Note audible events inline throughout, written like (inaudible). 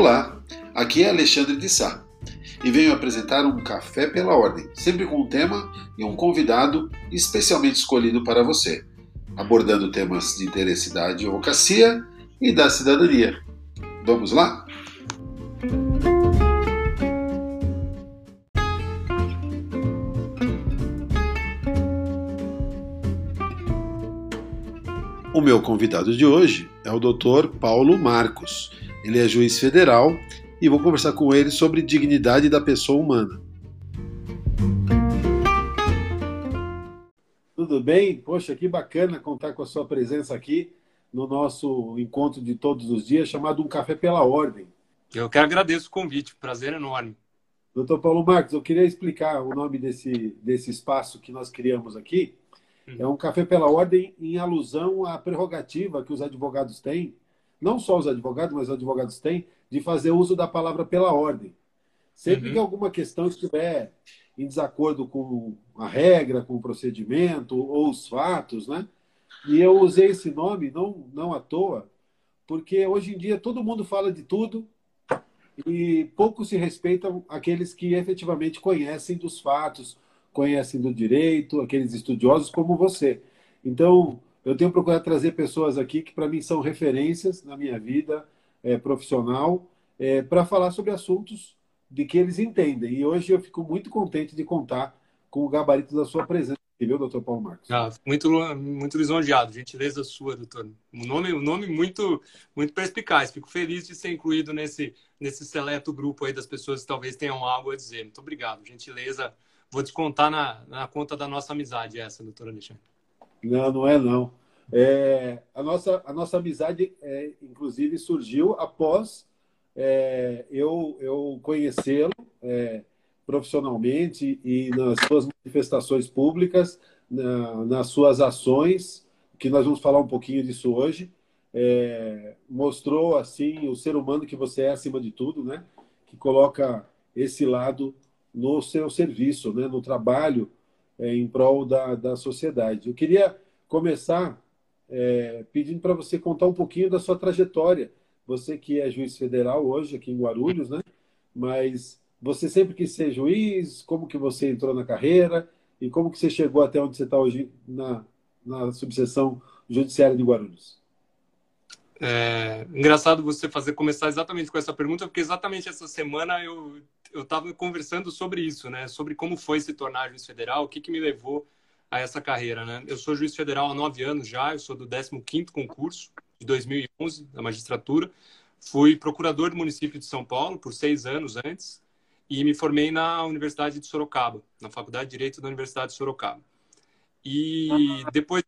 Olá, aqui é Alexandre de Sá e venho apresentar um Café pela Ordem, sempre com um tema e um convidado especialmente escolhido para você, abordando temas de interesse da advocacia e da cidadania. Vamos lá? O meu convidado de hoje é o Dr. Paulo Marcos. Ele é juiz federal e vou conversar com ele sobre dignidade da pessoa humana. Tudo bem? Poxa, que bacana contar com a sua presença aqui no nosso encontro de todos os dias, chamado Um Café pela Ordem. Eu que agradeço o convite, prazer enorme. Doutor Paulo Marcos, eu queria explicar o nome desse, desse espaço que nós criamos aqui. Uhum. É um café pela ordem em alusão à prerrogativa que os advogados têm, não só os advogados, mas os advogados têm, de fazer uso da palavra pela ordem. Sempre uhum. que alguma questão estiver em desacordo com a regra, com o procedimento ou os fatos, né? E eu usei esse nome não, não à toa, porque hoje em dia todo mundo fala de tudo e pouco se respeitam aqueles que efetivamente conhecem dos fatos, conhecem do direito, aqueles estudiosos como você. Então, eu tenho procurado trazer pessoas aqui que para mim são referências na minha vida é, profissional é, para falar sobre assuntos de que eles entendem. E hoje eu fico muito contente de contar com o gabarito da sua presença, viu, doutor Paulo Marcos? Ah, muito, muito lisonjeado, gentileza sua, doutor. Um nome, um nome muito, muito perspicaz. Fico feliz de ser incluído nesse, nesse seleto grupo aí das pessoas que talvez tenham algo a dizer. Muito obrigado, gentileza. Vou descontar na, na conta da nossa amizade essa, doutor Alexandre. Não, não é não. É, a, nossa, a nossa amizade, é, inclusive, surgiu após é, eu, eu conhecê-lo é, profissionalmente e nas suas manifestações públicas, na, nas suas ações, que nós vamos falar um pouquinho disso hoje. É, mostrou assim o ser humano que você é acima de tudo, né? Que coloca esse lado no seu serviço, né? No trabalho é, em prol da, da sociedade. Eu queria começar é, pedindo para você contar um pouquinho da sua trajetória. Você que é juiz federal hoje aqui em Guarulhos, né? Mas você sempre quis ser juiz? Como que você entrou na carreira? E como que você chegou até onde você está hoje na, na subseção judiciária de Guarulhos? É engraçado você fazer começar exatamente com essa pergunta, porque exatamente essa semana eu eu estava conversando sobre isso, né? Sobre como foi se tornar juiz federal, o que, que me levou a essa carreira, né? Eu sou juiz federal há nove anos já, eu sou do 15º concurso de 2011 da magistratura. Fui procurador do município de São Paulo por seis anos antes e me formei na Universidade de Sorocaba, na Faculdade de Direito da Universidade de Sorocaba. E depois...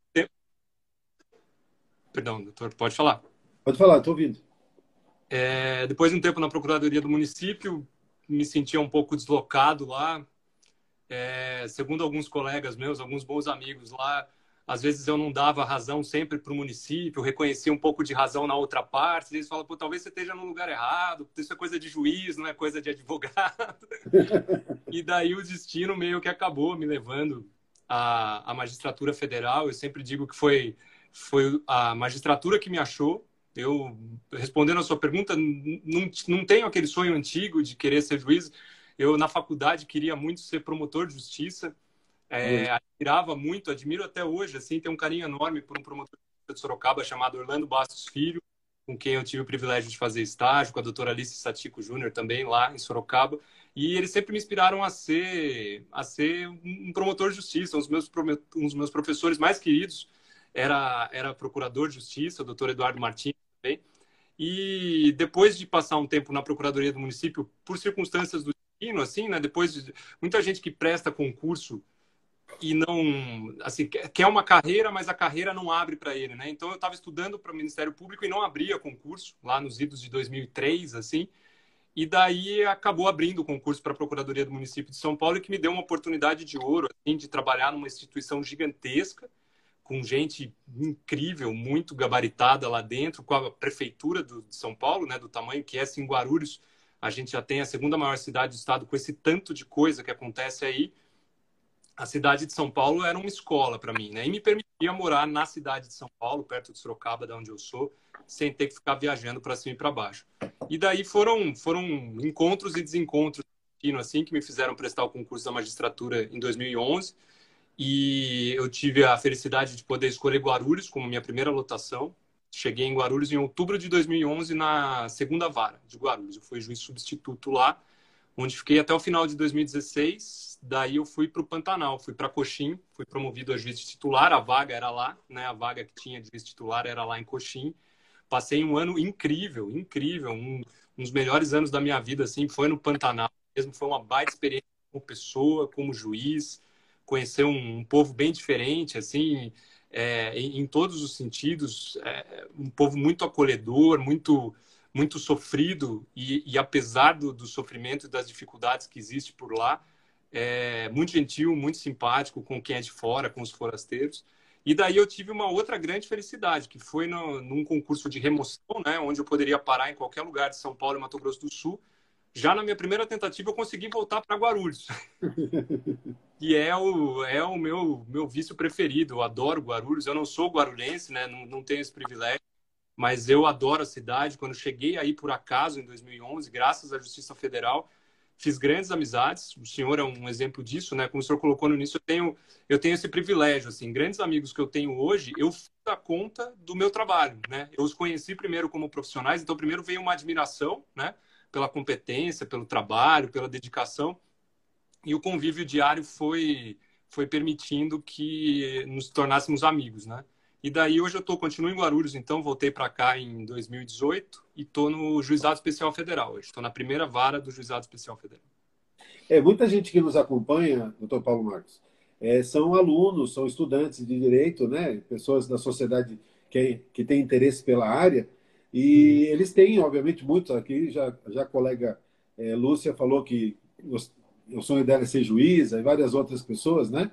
Perdão, doutor, pode falar. Pode falar, estou ouvindo. É, depois de um tempo na Procuradoria do município, me sentia um pouco deslocado lá, é, segundo alguns colegas meus, alguns bons amigos lá, às vezes eu não dava razão sempre para o município, reconhecia um pouco de razão na outra parte. Eles falam, pô, talvez você esteja no lugar errado, isso é coisa de juiz, não é coisa de advogado. (laughs) e daí o destino meio que acabou me levando à, à magistratura federal. Eu sempre digo que foi, foi a magistratura que me achou. Eu, respondendo a sua pergunta, não, não tenho aquele sonho antigo de querer ser juiz. Eu, na faculdade, queria muito ser promotor de justiça. É, uhum. admirava muito, admiro até hoje, assim, tenho um carinho enorme por um promotor de Sorocaba chamado Orlando Bastos Filho, com quem eu tive o privilégio de fazer estágio, com a doutora Alice Satico Júnior também, lá em Sorocaba. E eles sempre me inspiraram a ser, a ser um promotor de justiça. Um dos meus, um dos meus professores mais queridos era, era procurador de justiça, o doutor Eduardo Martins também. E depois de passar um tempo na Procuradoria do Município, por circunstâncias do assim, né? Depois de muita gente que presta concurso e não, assim, quer uma carreira, mas a carreira não abre para ele, né? Então eu estava estudando para o Ministério Público e não abria concurso lá nos idos de 2003, assim. E daí acabou abrindo o concurso para a Procuradoria do Município de São Paulo, que me deu uma oportunidade de ouro, assim, de trabalhar numa instituição gigantesca, com gente incrível, muito gabaritada lá dentro, com a prefeitura do, de São Paulo, né, do tamanho que é, assim, Guarulhos, a gente já tem a segunda maior cidade do estado com esse tanto de coisa que acontece aí. a cidade de São Paulo era uma escola para mim, né? E me permitia morar na cidade de São Paulo, perto de Sorocaba, da onde eu sou, sem ter que ficar viajando para cima e para baixo. E daí foram foram encontros e desencontros assim que me fizeram prestar o concurso da magistratura em 2011. E eu tive a felicidade de poder escolher Guarulhos como minha primeira lotação. Cheguei em Guarulhos em outubro de 2011 na segunda vara de Guarulhos. Eu fui juiz substituto lá, onde fiquei até o final de 2016. Daí eu fui para o Pantanal, fui para Coxim, fui promovido a juiz titular. A vaga era lá, né? A vaga que tinha de juiz titular era lá em Coxim. Passei um ano incrível, incrível, um, um dos melhores anos da minha vida, assim, foi no Pantanal. Mesmo foi uma baita experiência como pessoa, como juiz, conhecer um, um povo bem diferente, assim, é, em, em, todos os sentidos, é, um povo muito acolhedor, muito muito sofrido e, e apesar do, do, sofrimento e das dificuldades que existe por lá, é muito gentil, muito simpático com quem é de fora, com os forasteiros. E daí eu tive uma outra grande felicidade, que foi no, num concurso de remoção, né, onde eu poderia parar em qualquer lugar de São Paulo e Mato Grosso do Sul. Já na minha primeira tentativa eu consegui voltar para Guarulhos. (laughs) e é o, é o meu, meu vício preferido. Eu adoro Guarulhos. Eu não sou guarulhense, né? Não, não tenho esse privilégio. Mas eu adoro a cidade. Quando cheguei aí por acaso em 2011, graças à Justiça Federal, fiz grandes amizades. O senhor é um exemplo disso, né? Como o senhor colocou no início, eu tenho, eu tenho esse privilégio, assim. Grandes amigos que eu tenho hoje, eu fiz a conta do meu trabalho, né? Eu os conheci primeiro como profissionais, então primeiro veio uma admiração, né? Pela competência, pelo trabalho, pela dedicação e o convívio diário foi foi permitindo que nos tornássemos amigos, né? E daí hoje eu tô continuo em Guarulhos, então voltei para cá em 2018 e tô no Juizado Especial Federal hoje. Estou na primeira vara do Juizado Especial Federal. É muita gente que nos acompanha, doutor Paulo Marcos, é, são alunos, são estudantes de direito, né? Pessoas da sociedade que, que têm interesse pela área e hum. eles têm, obviamente, muitos aqui. Já já a colega é, Lúcia falou que o sonho dela é ser juíza e várias outras pessoas, né?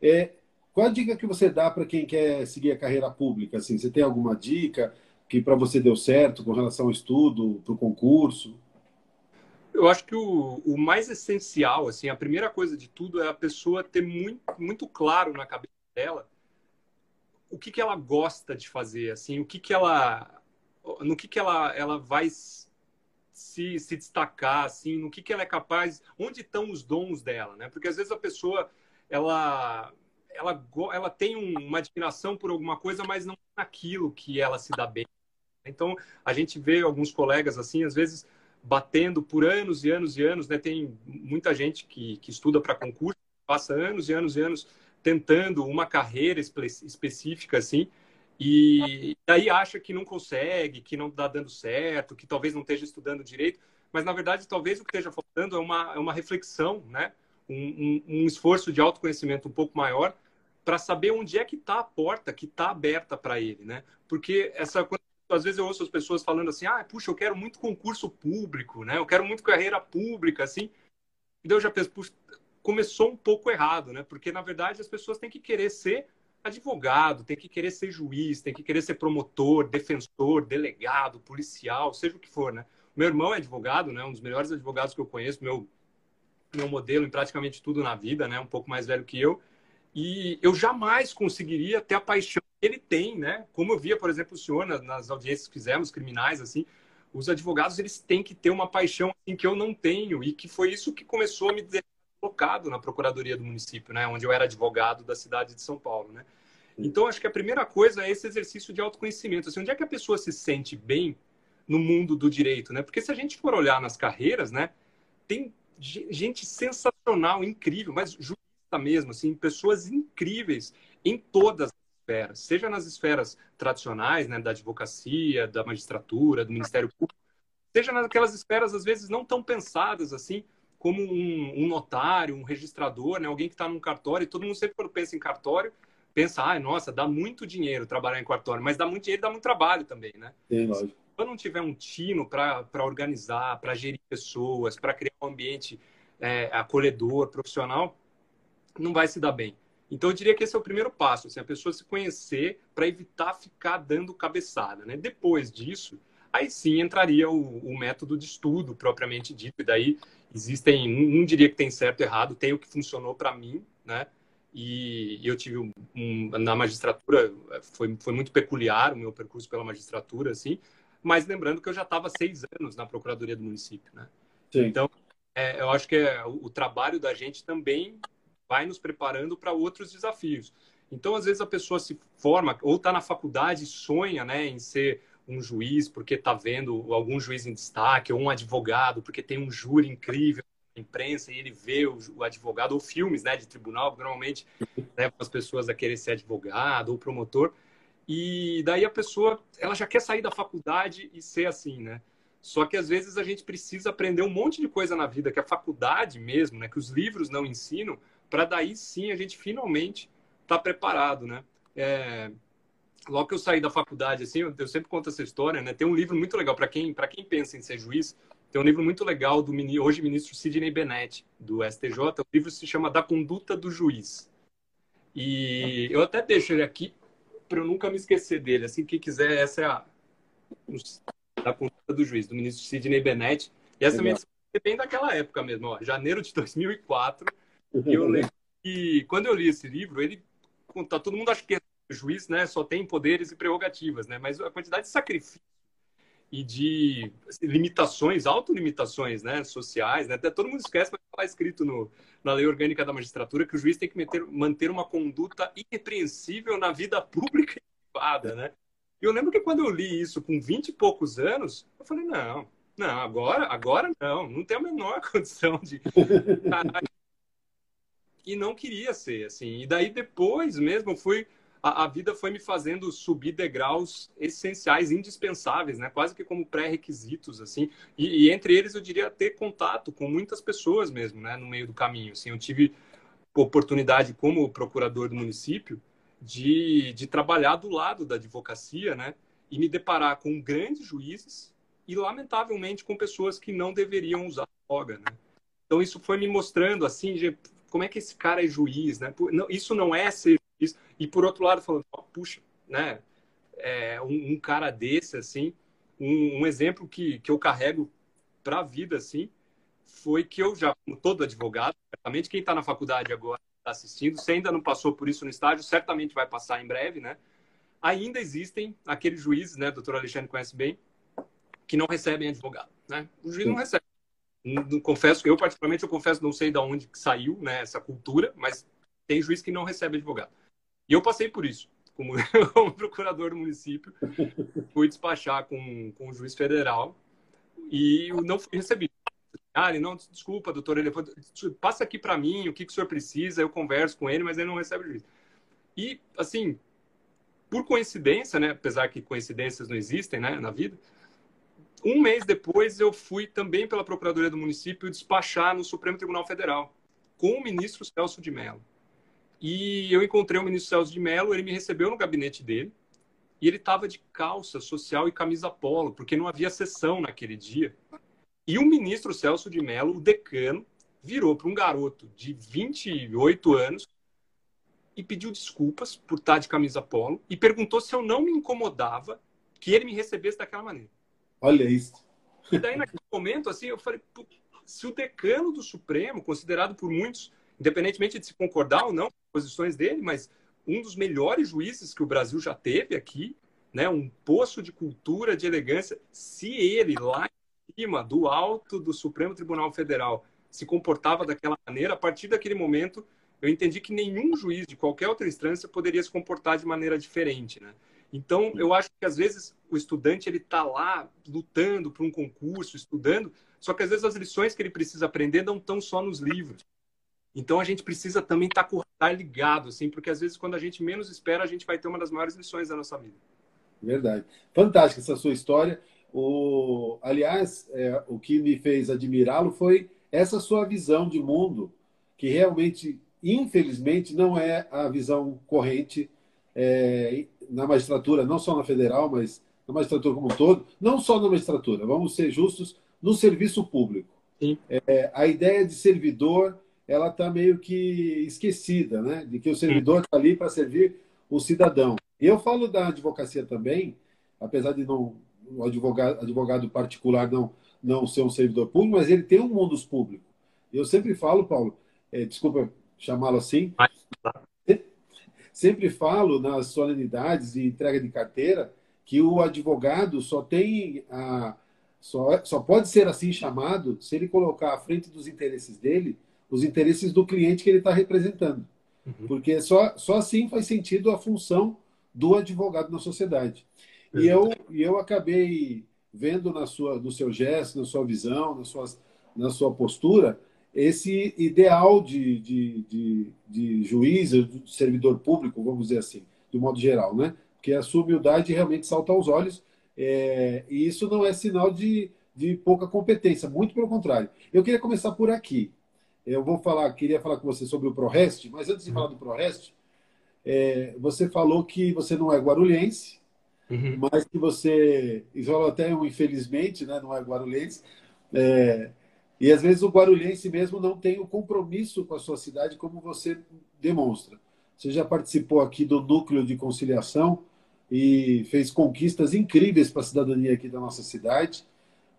É, qual a dica que você dá para quem quer seguir a carreira pública? Assim, você tem alguma dica que para você deu certo com relação ao estudo, para o concurso? Eu acho que o, o, mais essencial, assim, a primeira coisa de tudo é a pessoa ter muito, muito claro na cabeça dela o que, que ela gosta de fazer, assim, o que, que ela, no que, que ela, ela vai se, se destacar, assim, no que, que ela é capaz, onde estão os dons dela, né? Porque às vezes a pessoa, ela, ela, ela tem uma admiração por alguma coisa, mas não naquilo que ela se dá bem. Então, a gente vê alguns colegas, assim, às vezes batendo por anos e anos e anos, né? Tem muita gente que, que estuda para concurso, passa anos e anos e anos tentando uma carreira espe específica, assim, e daí acha que não consegue, que não está dando certo, que talvez não esteja estudando direito, mas na verdade talvez o que esteja faltando é uma, é uma reflexão, né? Um, um, um esforço de autoconhecimento um pouco maior para saber onde é que está a porta que está aberta para ele, né? Porque essa às vezes eu ouço as pessoas falando assim, ah, puxa, eu quero muito concurso público, né? Eu quero muito carreira pública, assim. E eu já penso, puxa, começou um pouco errado, né? Porque na verdade as pessoas têm que querer ser advogado, tem que querer ser juiz, tem que querer ser promotor, defensor, delegado, policial, seja o que for, né? Meu irmão é advogado, né? Um dos melhores advogados que eu conheço, meu meu modelo em praticamente tudo na vida, né? Um pouco mais velho que eu. E eu jamais conseguiria ter a paixão que ele tem, né? Como eu via, por exemplo, o senhor nas audiências que fizemos, criminais, assim, os advogados, eles têm que ter uma paixão assim, que eu não tenho e que foi isso que começou a me colocado na Procuradoria do município, né, onde eu era advogado da cidade de São Paulo, né? Então, acho que a primeira coisa é esse exercício de autoconhecimento. Assim, onde é que a pessoa se sente bem no mundo do direito, né? Porque se a gente for olhar nas carreiras, né, tem gente sensacional, incrível, mas jurista mesmo, assim, pessoas incríveis em todas as esferas, seja nas esferas tradicionais, né, da advocacia, da magistratura, do Ministério Público, seja naquelas esferas às vezes não tão pensadas assim, como um, um notário, um registrador, né? alguém que está num cartório, todo mundo sempre pensa em cartório, pensa, ah, nossa, dá muito dinheiro trabalhar em cartório, mas dá muito dinheiro e dá muito trabalho também, né? Sim, lógico. Se eu não tiver um tino para organizar, para gerir pessoas, para criar um ambiente é, acolhedor, profissional, não vai se dar bem. Então, eu diria que esse é o primeiro passo, assim, a pessoa se conhecer para evitar ficar dando cabeçada, né? Depois disso, aí sim entraria o, o, método de estudo propriamente dito, e daí existem, não, diria que tem certo e errado, tem o que funcionou para mim, né? E eu tive um, um, na magistratura foi foi muito peculiar o meu percurso pela magistratura assim mas lembrando que eu já estava seis anos na procuradoria do município né Sim. então é, eu acho que é, o, o trabalho da gente também vai nos preparando para outros desafios então às vezes a pessoa se forma ou está na faculdade sonha né em ser um juiz porque está vendo algum juiz em destaque ou um advogado porque tem um júri incrível imprensa e ele vê o, o, advogado, ou filmes né, de tribunal, normalmente levam as pessoas a querer ser advogado ou promotor. E daí a pessoa ela já quer sair da faculdade e ser assim, né? Só que às vezes a gente precisa aprender um monte de coisa na vida que a faculdade mesmo, né, que os livros não ensinam, para daí sim a gente finalmente estar tá preparado, né? É... Logo que eu saí da faculdade, assim, eu, sempre conto essa história, né? Tem um livro muito legal para quem, quem pensa em ser juiz, tem um livro muito legal do hoje ministro Sidney Bennett, do STJ. O livro se chama Da Conduta do Juiz. E eu até deixo ele aqui para eu nunca me esquecer dele. Assim, quem quiser, essa é a da conduta do juiz, do ministro Sidney Bennett. E essa minha é bem daquela época mesmo, ó, janeiro de 2004. E eu lembro que quando eu li esse livro, ele tá, todo mundo acha que é juiz, né, só tem poderes e prerrogativas, né? Mas a quantidade de sacrifício e de limitações, autolimitações né, sociais. Né? Até todo mundo esquece, mas está escrito no, na lei orgânica da magistratura que o juiz tem que meter, manter uma conduta irrepreensível na vida pública e privada. Né? E eu lembro que quando eu li isso com 20 e poucos anos, eu falei, não, não, agora, agora não, não tem a menor (laughs) condição de... e não queria ser assim. E daí depois mesmo fui a, a, vida foi me fazendo subir degraus essenciais, indispensáveis, né? Quase que como pré-requisitos, assim. E, e, entre eles eu diria ter contato com muitas pessoas mesmo, né? No meio do caminho, assim. Eu tive oportunidade como procurador do município de, de trabalhar do lado da advocacia, né? E me deparar com grandes juízes e lamentavelmente com pessoas que não deveriam usar droga, né? Então isso foi me mostrando assim, como é que esse cara é juiz, né? Isso não é ser. E por outro lado, falando, oh, puxa, né? É, um, um, cara desse, assim, um, um, exemplo que, que eu carrego para a vida, assim, foi que eu já, como todo advogado, certamente quem está na faculdade agora está assistindo, se ainda não passou por isso no estágio, certamente vai passar em breve, né? Ainda existem aqueles juízes, né, doutor Alexandre conhece bem, que não recebem advogado, né? O juiz não recebe. Não, confesso, eu particularmente, eu confesso, não sei de onde saiu né, essa cultura, mas tem juiz que não recebe advogado. E eu passei por isso, como, (laughs) como procurador do município, fui despachar com, com o juiz federal e não fui recebido. Ah, ele não, desculpa, doutor, ele passa aqui para mim o que, que o senhor precisa, eu converso com ele, mas ele não recebe o juiz. E, assim, por coincidência, né, apesar que coincidências não existem né, na vida, um mês depois eu fui também pela Procuradoria do Município despachar no Supremo Tribunal Federal com o ministro Celso de Mello. E eu encontrei o ministro Celso de Mello, ele me recebeu no gabinete dele, e ele estava de calça social e camisa polo, porque não havia sessão naquele dia. E o ministro Celso de Mello, o decano, virou para um garoto de 28 anos e pediu desculpas por estar de camisa polo e perguntou se eu não me incomodava que ele me recebesse daquela maneira. Olha isso. E daí, naquele momento, assim, eu falei, se o decano do Supremo, considerado por muitos independentemente de se concordar ou não posições dele, mas um dos melhores juízes que o Brasil já teve aqui, né, um poço de cultura, de elegância, se ele lá em cima, do alto do Supremo Tribunal Federal, se comportava daquela maneira, a partir daquele momento eu entendi que nenhum juiz de qualquer outra instância poderia se comportar de maneira diferente, né? Então, eu acho que às vezes o estudante ele está lá lutando para um concurso, estudando, só que às vezes as lições que ele precisa aprender não estão só nos livros. Então a gente precisa também estar tá ligado, assim, porque às vezes quando a gente menos espera, a gente vai ter uma das maiores lições da nossa vida. Verdade. Fantástica essa sua história. O, aliás, é, o que me fez admirá-lo foi essa sua visão de mundo, que realmente, infelizmente, não é a visão corrente é, na magistratura, não só na federal, mas na magistratura como um todo, não só na magistratura, vamos ser justos, no serviço público. É, a ideia de servidor ela está meio que esquecida, né? De que o servidor está ali para servir o cidadão. E eu falo da advocacia também, apesar de não o advogado, advogado particular não não ser um servidor público, mas ele tem um mundo público. Eu sempre falo, Paulo, é, desculpa chamá-lo assim. Sempre falo nas solenidades e entrega de carteira que o advogado só tem a só, só pode ser assim chamado se ele colocar à frente dos interesses dele os interesses do cliente que ele está representando. Uhum. Porque só, só assim faz sentido a função do advogado na sociedade. E eu, e eu acabei vendo na sua, no seu gesto, na sua visão, na sua, na sua postura, esse ideal de, de, de, de juiz, de servidor público, vamos dizer assim, de modo geral, né? Porque a sua humildade realmente salta aos olhos, é, e isso não é sinal de, de pouca competência, muito pelo contrário. Eu queria começar por aqui. Eu vou falar, queria falar com você sobre o ProRest, mas antes de uhum. falar do ProRest, é, você falou que você não é guarulhense, uhum. mas que você, falou até um infelizmente, né, não é guarulhense, é, e às vezes o guarulhense mesmo não tem o compromisso com a sua cidade como você demonstra. Você já participou aqui do núcleo de conciliação e fez conquistas incríveis para a cidadania aqui da nossa cidade.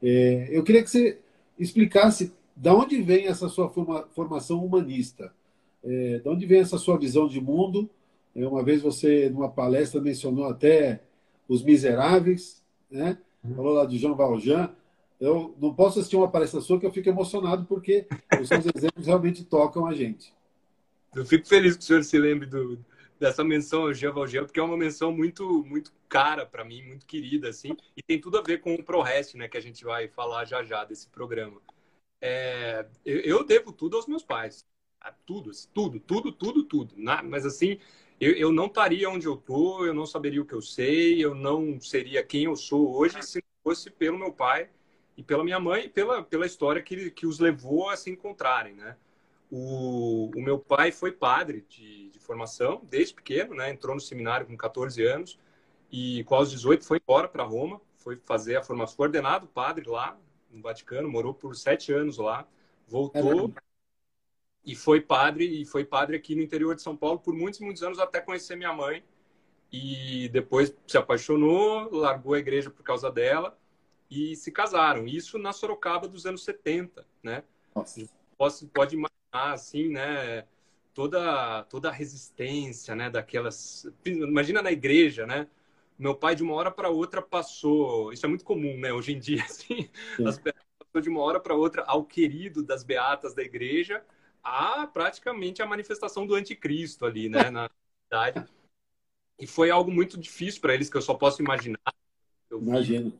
É, eu queria que você explicasse da onde vem essa sua forma, formação humanista, é, de onde vem essa sua visão de mundo. É, uma vez você, numa palestra, mencionou até os miseráveis, né? Uhum. falou lá de Jean Valjean eu não posso assistir uma palestra sua que eu fico emocionado porque os seus exemplos realmente tocam a gente. Eu fico feliz que o senhor se lembre do, dessa menção ao Jean Valjean, porque é uma menção muito muito cara para mim, muito querida, assim, e tem tudo a ver com o ProRest, né, que a gente vai falar já já desse programa. É, eu, eu, devo tudo aos meus pais. Tudo, tudo, tudo, tudo, tudo. Mas assim, eu, eu não estaria onde eu tô, eu não saberia o que eu sei, eu não seria quem eu sou hoje se não fosse pelo meu pai e pela minha mãe e pela, pela história que, que os levou a se encontrarem, né? O, o meu pai foi padre de, de formação desde pequeno, né? Entrou no seminário com 14 anos e com os 18 foi embora para Roma, foi fazer a formação, foi ordenado padre lá no Vaticano, morou por sete anos lá, voltou é e foi padre e foi padre aqui no interior de São Paulo por muitos muitos anos até conhecer minha mãe e depois se apaixonou, largou a igreja por causa dela e se casaram. Isso na Sorocaba dos anos 70, né? Nossa. Pode, pode imaginar, assim, né? Toda, toda a resistência, né? Daquelas... Imagina na igreja, né? Meu pai, de uma hora para outra, passou... Isso é muito comum, né? Hoje em dia, (laughs) assim. As passou de uma hora para outra ao querido das beatas da igreja a praticamente a manifestação do anticristo ali, né? Na cidade. E foi algo muito difícil para eles, que eu só posso imaginar. Eu Imagino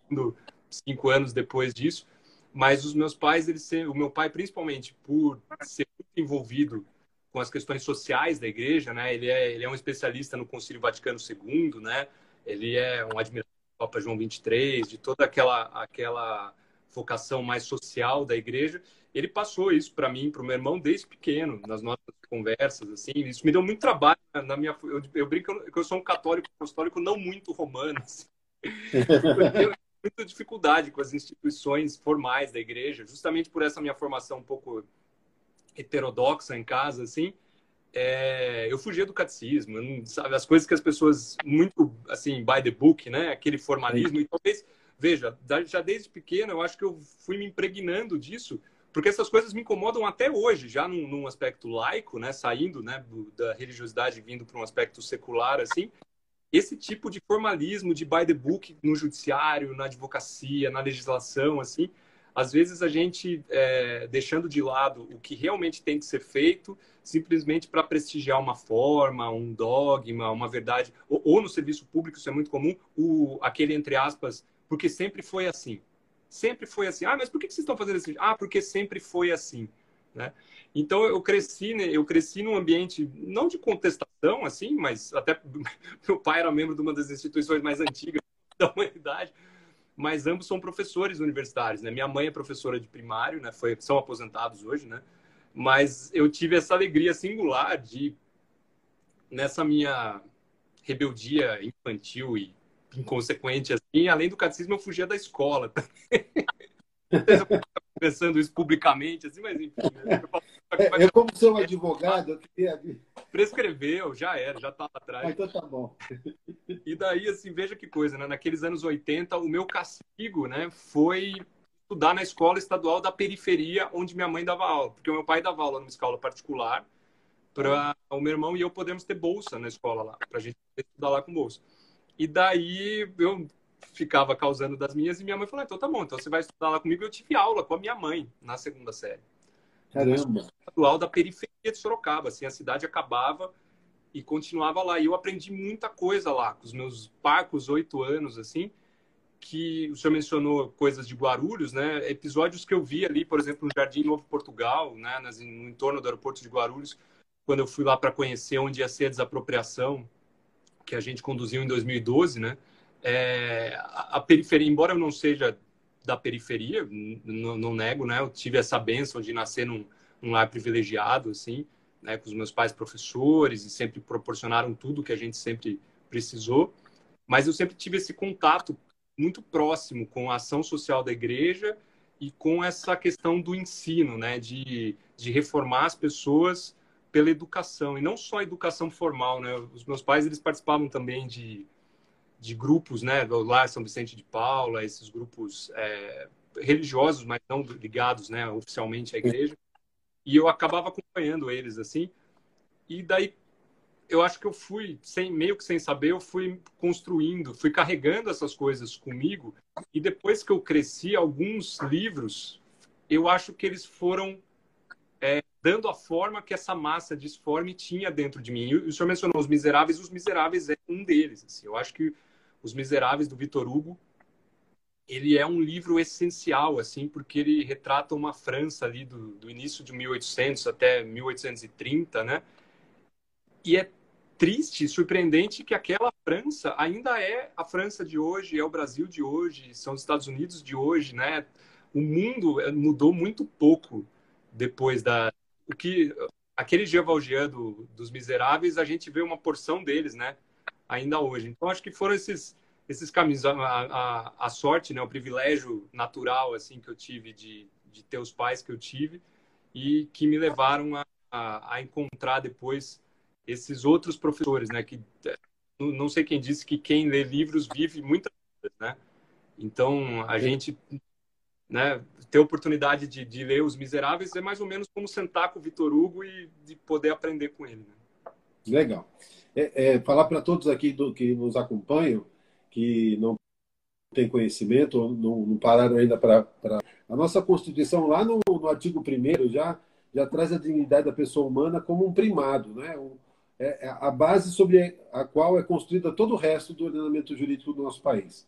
cinco anos depois disso. Mas os meus pais, eles, o meu pai principalmente por ser muito envolvido com as questões sociais da igreja, né? Ele é, ele é um especialista no Concílio Vaticano II, né? Ele é um admirador do Papa João XXIII, de toda aquela aquela vocação mais social da igreja. Ele passou isso para mim, para o meu irmão desde pequeno, nas nossas conversas, assim. Isso me deu muito trabalho na minha. Eu, eu brinco que eu sou um católico apostólico não muito romano. Assim. (laughs) muita dificuldade com as instituições formais da igreja, justamente por essa minha formação um pouco heterodoxa em casa, assim. É, eu fugia do catecismo, sabe, as coisas que as pessoas muito assim by the book, né, aquele formalismo e talvez veja, já desde pequeno eu acho que eu fui me impregnando disso, porque essas coisas me incomodam até hoje, já num, num aspecto laico, né, saindo, né, da religiosidade vindo para um aspecto secular assim, esse tipo de formalismo de by the book no judiciário, na advocacia, na legislação, assim, às vezes a gente é, deixando de lado o que realmente tem que ser feito, simplesmente para prestigiar uma forma, um dogma, uma verdade, ou, ou, no serviço público isso é muito comum, o, aquele entre aspas, porque sempre foi assim, sempre foi assim. Ah, mas por que vocês estão fazendo assim? Ah, porque sempre foi assim. Né? Então eu cresci, né, eu cresci num ambiente não de contestação assim, mas até (laughs) meu pai era membro de uma das instituições mais antigas da humanidade, mas ambos são professores universitários, né? Minha mãe é professora de primário, né? Foi, são aposentados hoje, né? Mas eu tive essa alegria singular de nessa minha rebeldia infantil e inconsequente assim, além do catecismo eu fugia da escola também. (laughs) pensando isso publicamente, assim, mas enfim. Né? É, eu, como sou advogado, eu queria... Prescreveu, já era, já estava atrás. Ah, então tá bom. E daí, assim, veja que coisa, né? Naqueles anos 80, o meu castigo, né, foi estudar na escola estadual da periferia onde minha mãe dava aula. Porque o meu pai dava aula numa escola particular, para o meu irmão e eu podermos ter bolsa na escola lá, para a gente estudar lá com bolsa. E daí eu ficava causando das minhas e minha mãe falou: então tá bom, então você vai estudar lá comigo. Eu tive aula com a minha mãe na segunda série. Caramba! Atual da periferia de Sorocaba, assim, a cidade acabava e continuava lá. E eu aprendi muita coisa lá, com os meus parcos, oito anos, assim, que o senhor mencionou coisas de Guarulhos, né? Episódios que eu vi ali, por exemplo, no Jardim Novo Portugal, né? no entorno do aeroporto de Guarulhos, quando eu fui lá para conhecer onde ia ser a desapropriação que a gente conduziu em 2012, né? É, a, periferia, embora eu não seja da periferia, não, nego, né? Eu tive essa benção de nascer num, num lar privilegiado, assim, né? Com os meus pais professores e sempre proporcionaram tudo que a gente sempre precisou. Mas eu sempre tive esse contato muito próximo com a ação social da igreja e com essa questão do ensino, né? De, de reformar as pessoas pela educação e não só a educação formal, né? Os meus pais eles participavam também de, de grupos, né? Lá São Vicente de Paula, esses grupos é, religiosos, mas não ligados, né? Oficialmente à igreja. E eu acabava acompanhando eles assim. E daí eu acho que eu fui sem meio que sem saber, eu fui construindo, fui carregando essas coisas comigo. E depois que eu cresci, alguns livros, eu acho que eles foram é, dando a forma que essa massa disforme tinha dentro de mim. E o senhor mencionou Os Miseráveis, Os Miseráveis é um deles. Assim. Eu acho que Os Miseráveis, do Vitor Hugo, ele é um livro essencial, assim, porque ele retrata uma França ali do, do início de 1800 até 1830, né? E é triste, surpreendente que aquela França ainda é a França de hoje, é o Brasil de hoje, são os Estados Unidos de hoje, né? O mundo eh, mudou muito pouco depois da, o que aquele Jean Valjean do, dos Miseráveis, a gente vê uma porção deles, né? Ainda hoje. Então, acho que foram esses esses caminhos, a, a, a sorte, né? O privilégio natural, assim, que eu tive de, de ter os pais que eu tive e que me levaram a, a, a encontrar depois esses outros professores, né? Que não sei quem disse que quem lê livros vive muitas vezes, né? Então, a gente né, ter oportunidade de, de, ler Os Miseráveis é mais ou menos como sentar com o Vitor Hugo e de poder aprender com ele. Né? Legal. É, é, falar para todos aqui do, que nos acompanham, que não têm conhecimento, ou não, não pararam ainda para. Pra... A nossa Constituição, lá no, no artigo 1 já, já traz a dignidade da pessoa humana como um primado, né? Um, é, é a base sobre a qual é construída todo o resto do ordenamento jurídico do nosso país.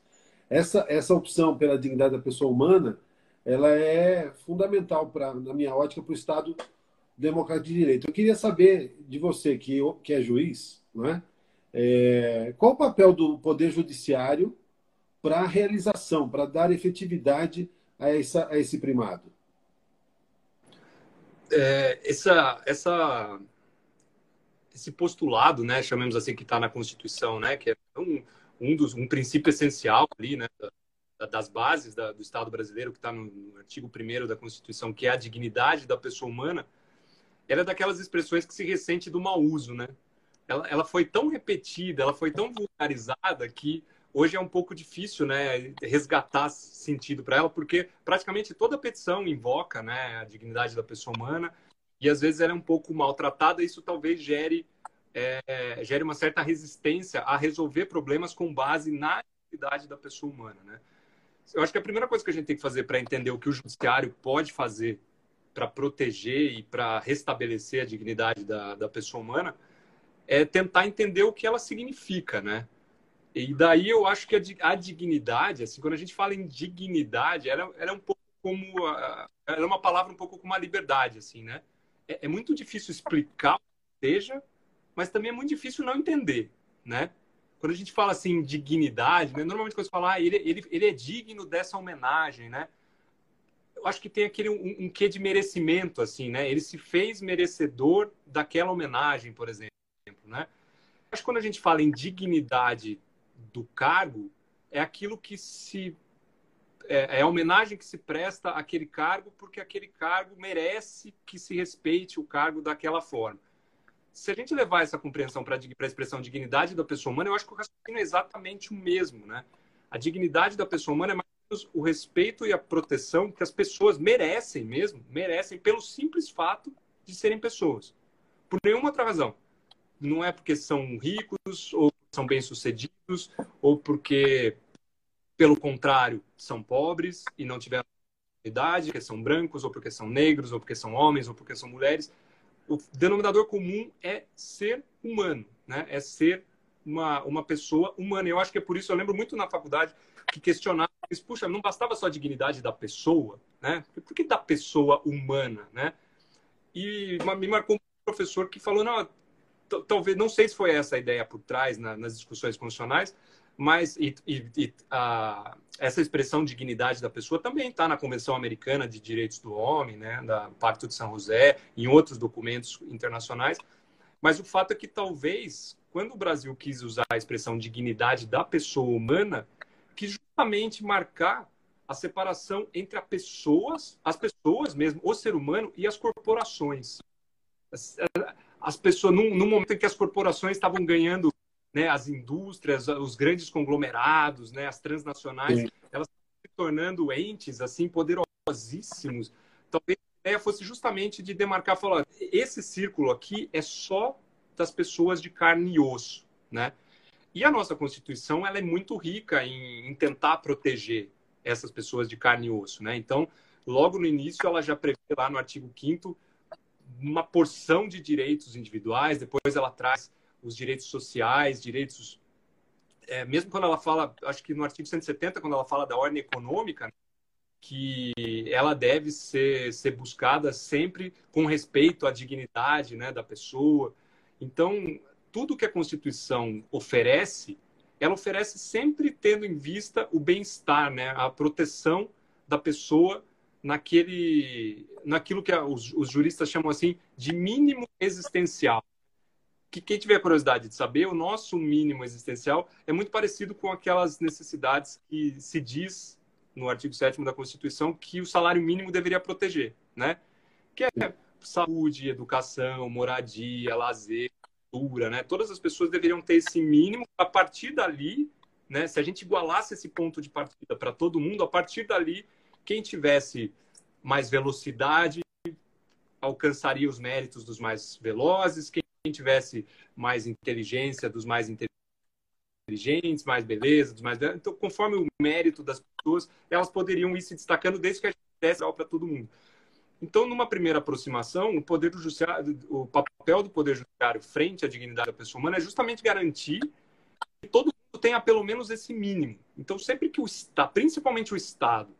Essa, essa opção pela dignidade da pessoa humana ela é fundamental para, na minha ótica, para o Estado democrático de direito. Eu queria saber de você que, que é juiz, né? É, qual o papel do poder judiciário para a realização, para dar efetividade a, essa, a esse primado? É, essa, essa, esse postulado, né, chamemos assim, que está na Constituição, né, que é um, um dos um princípio essencial ali, né, das bases da, do Estado brasileiro, que está no, no, artigo 1 da Constituição, que é a dignidade da pessoa humana, ela é daquelas expressões que se ressente do mau uso, né? Ela, ela foi tão repetida, ela foi tão vulgarizada que hoje é um pouco difícil, né, resgatar sentido para ela, porque praticamente toda petição invoca, né, a dignidade da pessoa humana e às vezes ela é um pouco maltratada. Isso talvez gere é, gere uma certa resistência a resolver problemas com base na dignidade da pessoa humana, né? Eu acho que a primeira coisa que a gente tem que fazer para entender o que o judiciário pode fazer para proteger e para restabelecer a dignidade da, da pessoa humana é tentar entender o que ela significa, né? E daí eu acho que a, dignidade, assim, quando a gente fala em dignidade, ela, ela é um pouco como ela é uma palavra um pouco como a liberdade, assim, né? É, é muito difícil explicar o que seja, mas também é muito difícil não entender, né? quando a gente fala assim dignidade, né? normalmente quando você fala, ah, ele, ele, ele é digno dessa homenagem, né? Eu acho que tem aquele um, um quê de merecimento, assim, né? Ele se fez merecedor daquela homenagem, por exemplo, né? Acho que quando a gente fala em dignidade do cargo, é aquilo que se é, é, a homenagem que se presta àquele cargo porque aquele cargo merece que se respeite o cargo daquela forma se a gente levar essa compreensão para a expressão dignidade da pessoa humana, eu acho que o raciocínio é exatamente o mesmo, né? A dignidade da pessoa humana é mais o respeito e a proteção que as pessoas merecem mesmo, merecem pelo simples fato de serem pessoas. por nenhuma outra razão. Não é porque são ricos ou são bem-sucedidos ou porque, pelo contrário, são pobres e não tiveram idade, porque são brancos ou porque são negros ou porque são homens ou porque são mulheres. O denominador comum é ser humano, né? É ser uma, uma pessoa humana. Eu acho que é por isso, eu lembro muito na faculdade que questionava, puxa, não bastava só a dignidade da pessoa, né? Por que da pessoa humana, né? E me marcou um professor que falou, não, talvez, não sei se foi essa a ideia por trás na, nas discussões constitucionais, mas e, e, a, essa expressão dignidade da pessoa também está na Convenção Americana de Direitos do Homem, né, da Pacto de São José, em outros documentos internacionais. Mas o fato é que talvez, quando o Brasil quis usar a expressão dignidade da pessoa humana, que justamente marcar a separação entre as pessoas, as pessoas mesmo, o ser humano e as corporações. As, as pessoas, num, num, momento em que as corporações estavam ganhando, né, as indústrias, os grandes conglomerados, né, as transnacionais, Sim. elas se tornando entes assim poderosíssimos. Talvez a ideia fosse justamente de demarcar, falar, esse círculo aqui é só das pessoas de carne e osso, né? E a nossa Constituição ela é muito rica em, em tentar proteger essas pessoas de carne e osso, né? Então, logo no início, ela já prevê lá no artigo 5 uma porção de direitos individuais, depois ela traz os direitos sociais, direitos. É, mesmo quando ela fala, acho que no artigo 170, quando ela fala da ordem econômica, que ela deve ser, ser buscada sempre com respeito à dignidade né, da pessoa. Então, tudo que a Constituição oferece, ela oferece sempre tendo em vista o bem-estar, né, a proteção da pessoa naquele, naquilo que os, os juristas chamam assim de mínimo existencial. Que quem tiver curiosidade de saber, o nosso mínimo existencial é muito parecido com aquelas necessidades que se diz no artigo 7 da Constituição que o salário mínimo deveria proteger, né? Que é saúde, educação, moradia, lazer, cultura, né? Todas as pessoas deveriam ter esse mínimo. A partir dali, né? Se a gente igualasse esse ponto de partida para todo mundo, a partir dali quem tivesse mais velocidade alcançaria os méritos dos mais velozes, quem tivesse mais inteligência dos mais inteligentes, mais beleza dos mais então conforme o mérito das pessoas, elas poderiam ir se destacando desde que a gente desse para todo mundo. Então, numa primeira aproximação, o poder do judiciário, o papel do poder judiciário frente à dignidade da pessoa humana é justamente garantir que todo mundo tenha pelo menos esse mínimo. Então, sempre que o Estado, principalmente o Estado,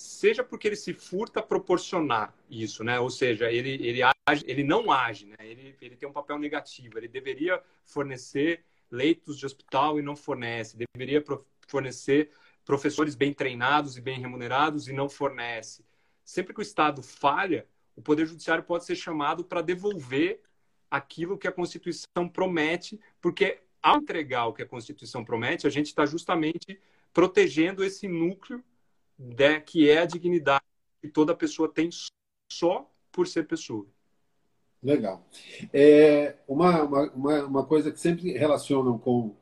seja porque ele se furta a proporcionar isso, né? Ou seja, ele, ele, age, ele não age, né? Ele, ele tem um papel negativo. Ele deveria fornecer leitos de hospital e não fornece. Deveria fornecer professores bem treinados e bem remunerados e não fornece. Sempre que o Estado falha, o Poder Judiciário pode ser chamado para devolver aquilo que a Constituição promete, porque ao entregar o que a Constituição promete, a gente está justamente protegendo esse núcleo né, que é a dignidade que toda pessoa tem só por ser pessoa. Legal. É, uma, uma, uma coisa que sempre relacionam com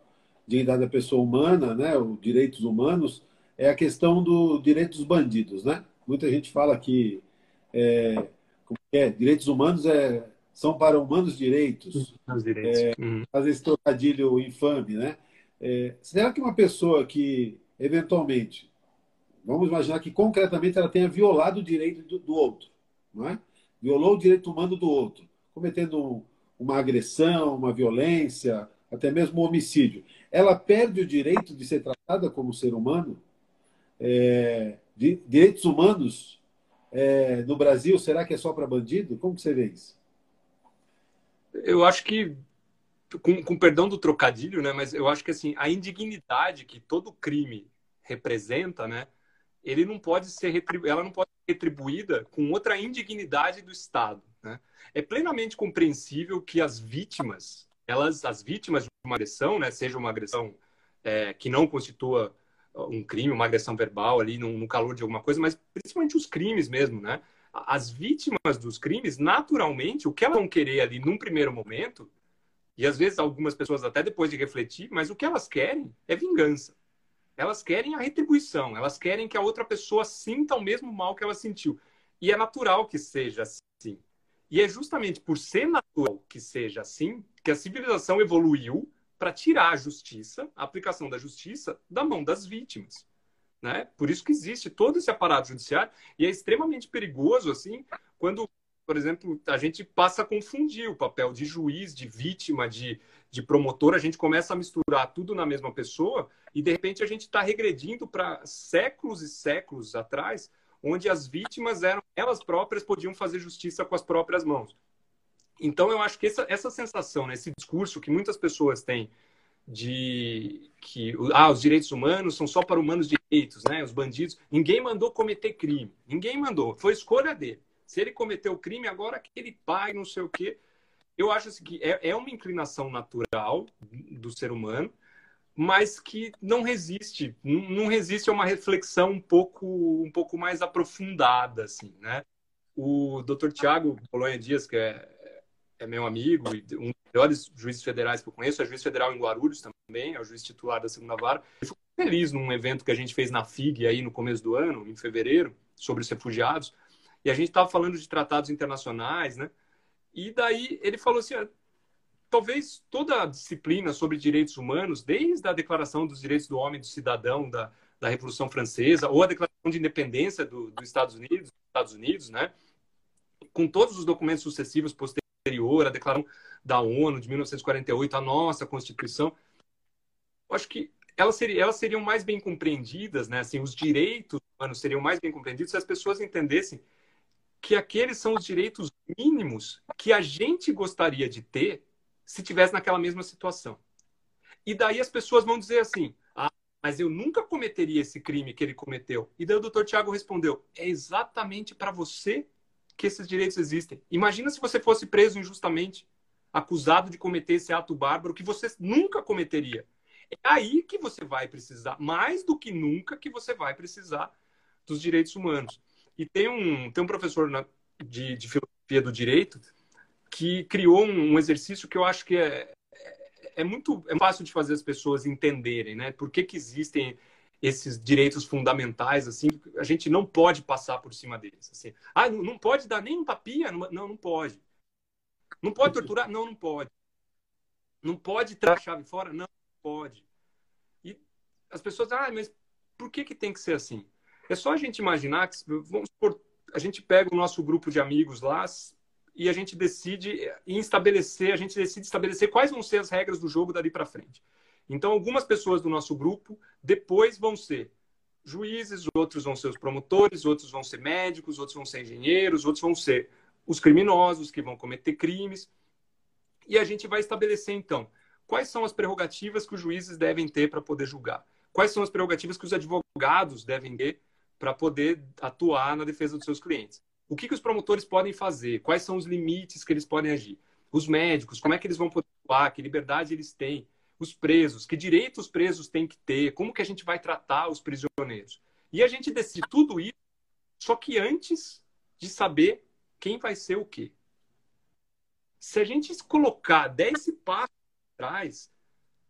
dignidade da pessoa humana, né, os direitos humanos, é a questão do direito dos bandidos, né? Muita gente fala que é, é, direitos humanos é, são para humanos direitos. Os direitos. É, uhum. Fazer esse trocadilho infame, né? É, será que uma pessoa que eventualmente Vamos imaginar que concretamente ela tenha violado o direito do, do outro, não é? Violou o direito humano do outro, cometendo uma agressão, uma violência, até mesmo um homicídio. Ela perde o direito de ser tratada como ser humano? É, de, direitos humanos é, no Brasil, será que é só para bandido? Como que você vê isso? Eu acho que, com, com perdão do trocadilho, né, mas eu acho que assim, a indignidade que todo crime representa, né, ele não pode ser ela não pode ser retribuída com outra indignidade do Estado. Né? É plenamente compreensível que as vítimas, elas, as vítimas de uma agressão, né, seja uma agressão é, que não constitua um crime, uma agressão verbal ali no, no, calor de alguma coisa, mas principalmente os crimes mesmo, né? As vítimas dos crimes, naturalmente, o que elas vão querer ali num primeiro momento, e às vezes algumas pessoas até depois de refletir, mas o que elas querem é vingança. Elas querem a retribuição, elas querem que a outra pessoa sinta o mesmo mal que ela sentiu. E é natural que seja assim. E é justamente por ser natural que seja assim que a civilização evoluiu para tirar a justiça, a aplicação da justiça, da mão das vítimas. Né? Por isso que existe todo esse aparato judiciário e é extremamente perigoso assim quando, por exemplo, a gente passa a confundir o papel de juiz, de vítima, de, de promotor, a gente começa a misturar tudo na mesma pessoa e de repente a gente está regredindo para séculos e séculos atrás, onde as vítimas eram elas próprias podiam fazer justiça com as próprias mãos. Então eu acho que essa, essa sensação, né, esse discurso que muitas pessoas têm de que ah, os direitos humanos são só para humanos direitos, né? Os bandidos, ninguém mandou cometer crime, ninguém mandou, foi escolha dele. Se ele cometeu o crime, agora que ele pague, não sei o quê. Eu acho assim, que é, é uma inclinação natural do ser humano, mas que não resiste, não resiste a uma reflexão um pouco, um pouco mais aprofundada, assim, né? O Dr. Tiago Bolonha Dias, que é é meu amigo e um dos melhores juízes federais que eu conheço, é juiz federal em Guarulhos também, é o juiz titular da segunda vara. Eu fico feliz num evento que a gente fez na FIG aí no começo do ano, em fevereiro, sobre os refugiados, e a gente estava falando de tratados internacionais, né? E daí ele falou assim, ah, talvez toda a disciplina sobre direitos humanos, desde a Declaração dos Direitos do Homem e do Cidadão da, da Revolução Francesa, ou a Declaração de Independência do, dos Estados Unidos, Estados Unidos, né? Com todos os documentos sucessivos anterior, a Declaração da ONU de 1948, a nossa Constituição, acho que elas, seriam, elas seriam mais bem compreendidas, né? Assim, os direitos humanos seriam mais bem compreendidos se as pessoas entendessem que aqueles são os direitos mínimos que a gente gostaria de ter se tivesse naquela mesma situação. E daí as pessoas vão dizer assim: ah, mas eu nunca cometeria esse crime que ele cometeu. E daí o doutor Tiago respondeu: é exatamente para você que esses direitos existem. Imagina se você fosse preso injustamente, acusado de cometer esse ato bárbaro que você nunca cometeria. É aí que você vai precisar, mais do que nunca, que você vai precisar dos direitos humanos. E tem um, tem um professor na, de, de filosofia do direito que criou um, um, exercício que eu acho que é, é, é muito é fácil de fazer as pessoas entenderem, né? Por que, que existem esses direitos fundamentais, assim, a gente não pode passar por cima deles. Assim. Ah, não, pode dar nem um tapinha? Não, não pode. Não pode torturar? Não, não pode. Não pode tirar a chave fora? Não, não pode. E as pessoas, ah, mas por que, que tem que ser assim? É só a gente imaginar que, vamos supor, a gente pega o nosso grupo de amigos lá e a gente decide estabelecer, a gente decide estabelecer quais vão ser as regras do jogo dali para frente. Então, algumas pessoas do nosso grupo depois vão ser juízes, outros vão ser os promotores, outros vão ser médicos, outros vão ser engenheiros, outros vão ser os criminosos que vão cometer crimes. E a gente vai estabelecer, então, quais são as prerrogativas que os juízes devem ter para poder julgar, quais são as prerrogativas que os advogados devem ter para poder atuar na defesa dos seus clientes. O que, que os promotores podem fazer? Quais são os limites que eles podem agir? Os médicos, como é que eles vão poder atuar? Que liberdade eles têm? os presos, que direitos os presos têm que ter, como que a gente vai tratar os prisioneiros. E a gente decide tudo isso, só que antes de saber quem vai ser o quê. Se a gente colocar 10 passos atrás,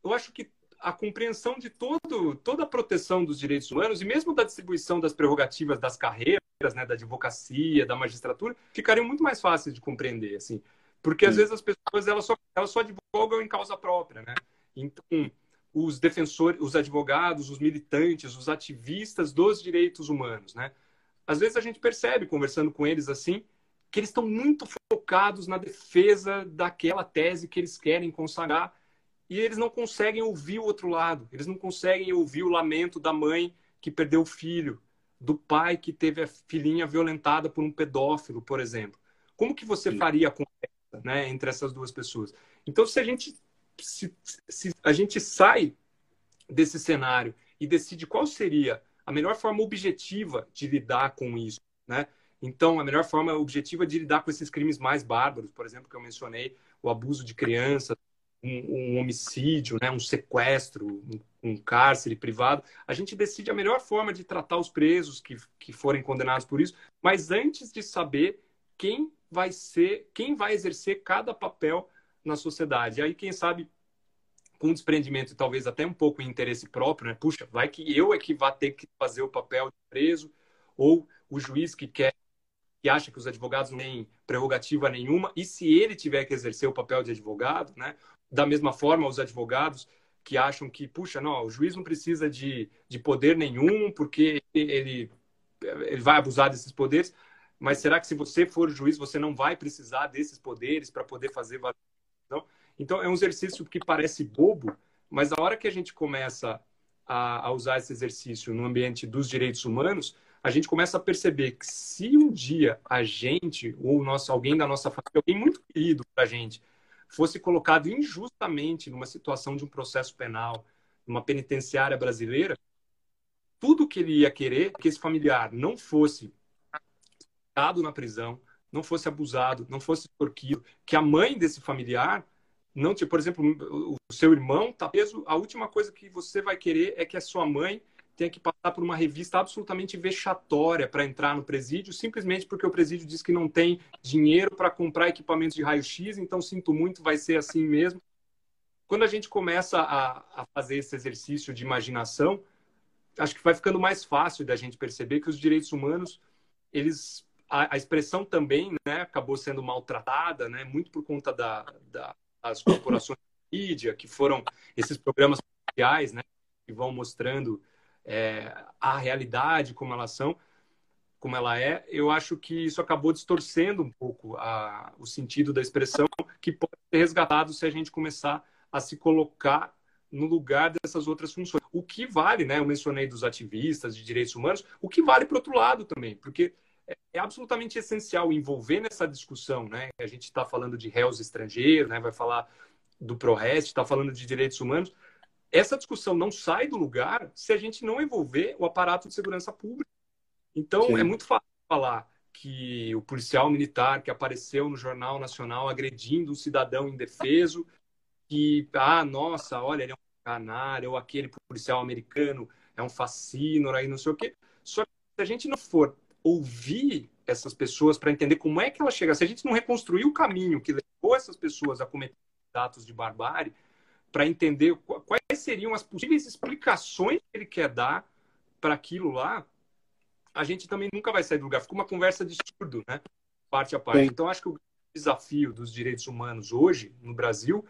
eu acho que a compreensão de todo, toda a proteção dos direitos humanos e mesmo da distribuição das prerrogativas das carreiras, né, da advocacia, da magistratura, ficariam muito mais fáceis de compreender, assim. Porque às vezes as pessoas elas só, elas só advogam em causa própria, né? Então, os defensores, os advogados, os militantes, os ativistas dos direitos humanos, né? Às vezes a gente percebe, conversando com eles assim, que eles estão muito focados na defesa daquela tese que eles querem consagrar e eles não conseguem ouvir o outro lado. Eles não conseguem ouvir o lamento da mãe que perdeu o filho, do pai que teve a filhinha violentada por um pedófilo, por exemplo. Como que você Sim. faria a conversa né, entre essas duas pessoas? Então, se a gente se, se a gente sai desse cenário e decide qual seria a melhor forma objetiva de lidar com isso, né? Então, a melhor forma objetiva de lidar com esses crimes mais bárbaros, por exemplo, que eu mencionei, o abuso de crianças, um, um homicídio, né, um sequestro, um, um, cárcere privado, a gente decide a melhor forma de tratar os presos que, que forem condenados por isso, mas antes de saber quem vai ser, quem vai exercer cada papel na sociedade. E aí, quem sabe, com desprendimento e talvez até um pouco em interesse próprio, né? Puxa, vai que eu é que vá ter que fazer o papel de preso, ou o juiz que quer que acha que os advogados não têm prerrogativa nenhuma, e se ele tiver que exercer o papel de advogado, né? Da mesma forma, os advogados que acham que, puxa, não, o juiz não precisa de, de poder nenhum, porque ele, ele vai abusar desses poderes. Mas será que se você for juiz, você não vai precisar desses poderes para poder fazer não? Então, é um exercício que parece bobo, mas a hora que a gente começa a, a usar esse exercício no ambiente dos direitos humanos, a gente começa a perceber que se um dia a gente, ou nosso, alguém da nossa família, alguém muito querido para a gente, fosse colocado injustamente numa situação de um processo penal, numa penitenciária brasileira, tudo que ele ia querer que esse familiar não fosse dado na prisão, não fosse abusado, não fosse extorquido, que a mãe desse familiar não tinha, por exemplo, o seu irmão está preso, a última coisa que você vai querer é que a sua mãe tenha que passar por uma revista absolutamente vexatória para entrar no presídio, simplesmente porque o presídio diz que não tem dinheiro para comprar equipamentos de raio-x, então sinto muito, vai ser assim mesmo. Quando a gente começa a, a fazer esse exercício de imaginação, acho que vai ficando mais fácil da gente perceber que os direitos humanos, eles a, a expressão também né, acabou sendo maltratada, né, muito por conta da, da, das corporações de mídia, que foram esses programas sociais, né, que vão mostrando é, a realidade como elas são, como ela é. Eu acho que isso acabou distorcendo um pouco a, o sentido da expressão, que pode ser resgatado se a gente começar a se colocar no lugar dessas outras funções. O que vale, né? Eu mencionei dos ativistas de direitos humanos, o que vale para outro lado também, porque é, é absolutamente essencial envolver nessa discussão, né? A gente está falando de réus estrangeiros, né? Vai falar do ProRest, está falando de direitos humanos. Essa discussão não sai do lugar se a gente não envolver o aparato de segurança pública. Então, Sim. é muito fácil falar que o policial militar que apareceu no Jornal Nacional agredindo um cidadão indefeso, que, ah, nossa, olha, ele é um canário, ou aquele policial americano é um fascínio, aí não sei o quê. Só que se a gente não for ouvir essas pessoas para entender como é que elas chegam. Se a gente não reconstruir o caminho que levou essas pessoas a cometer atos de barbárie, para entender quais seriam as possíveis explicações que ele quer dar para aquilo lá, a gente também nunca vai sair do lugar. Fica uma conversa de surdo, né? Parte a parte. Sim. Então, acho que o desafio dos direitos humanos hoje, no Brasil,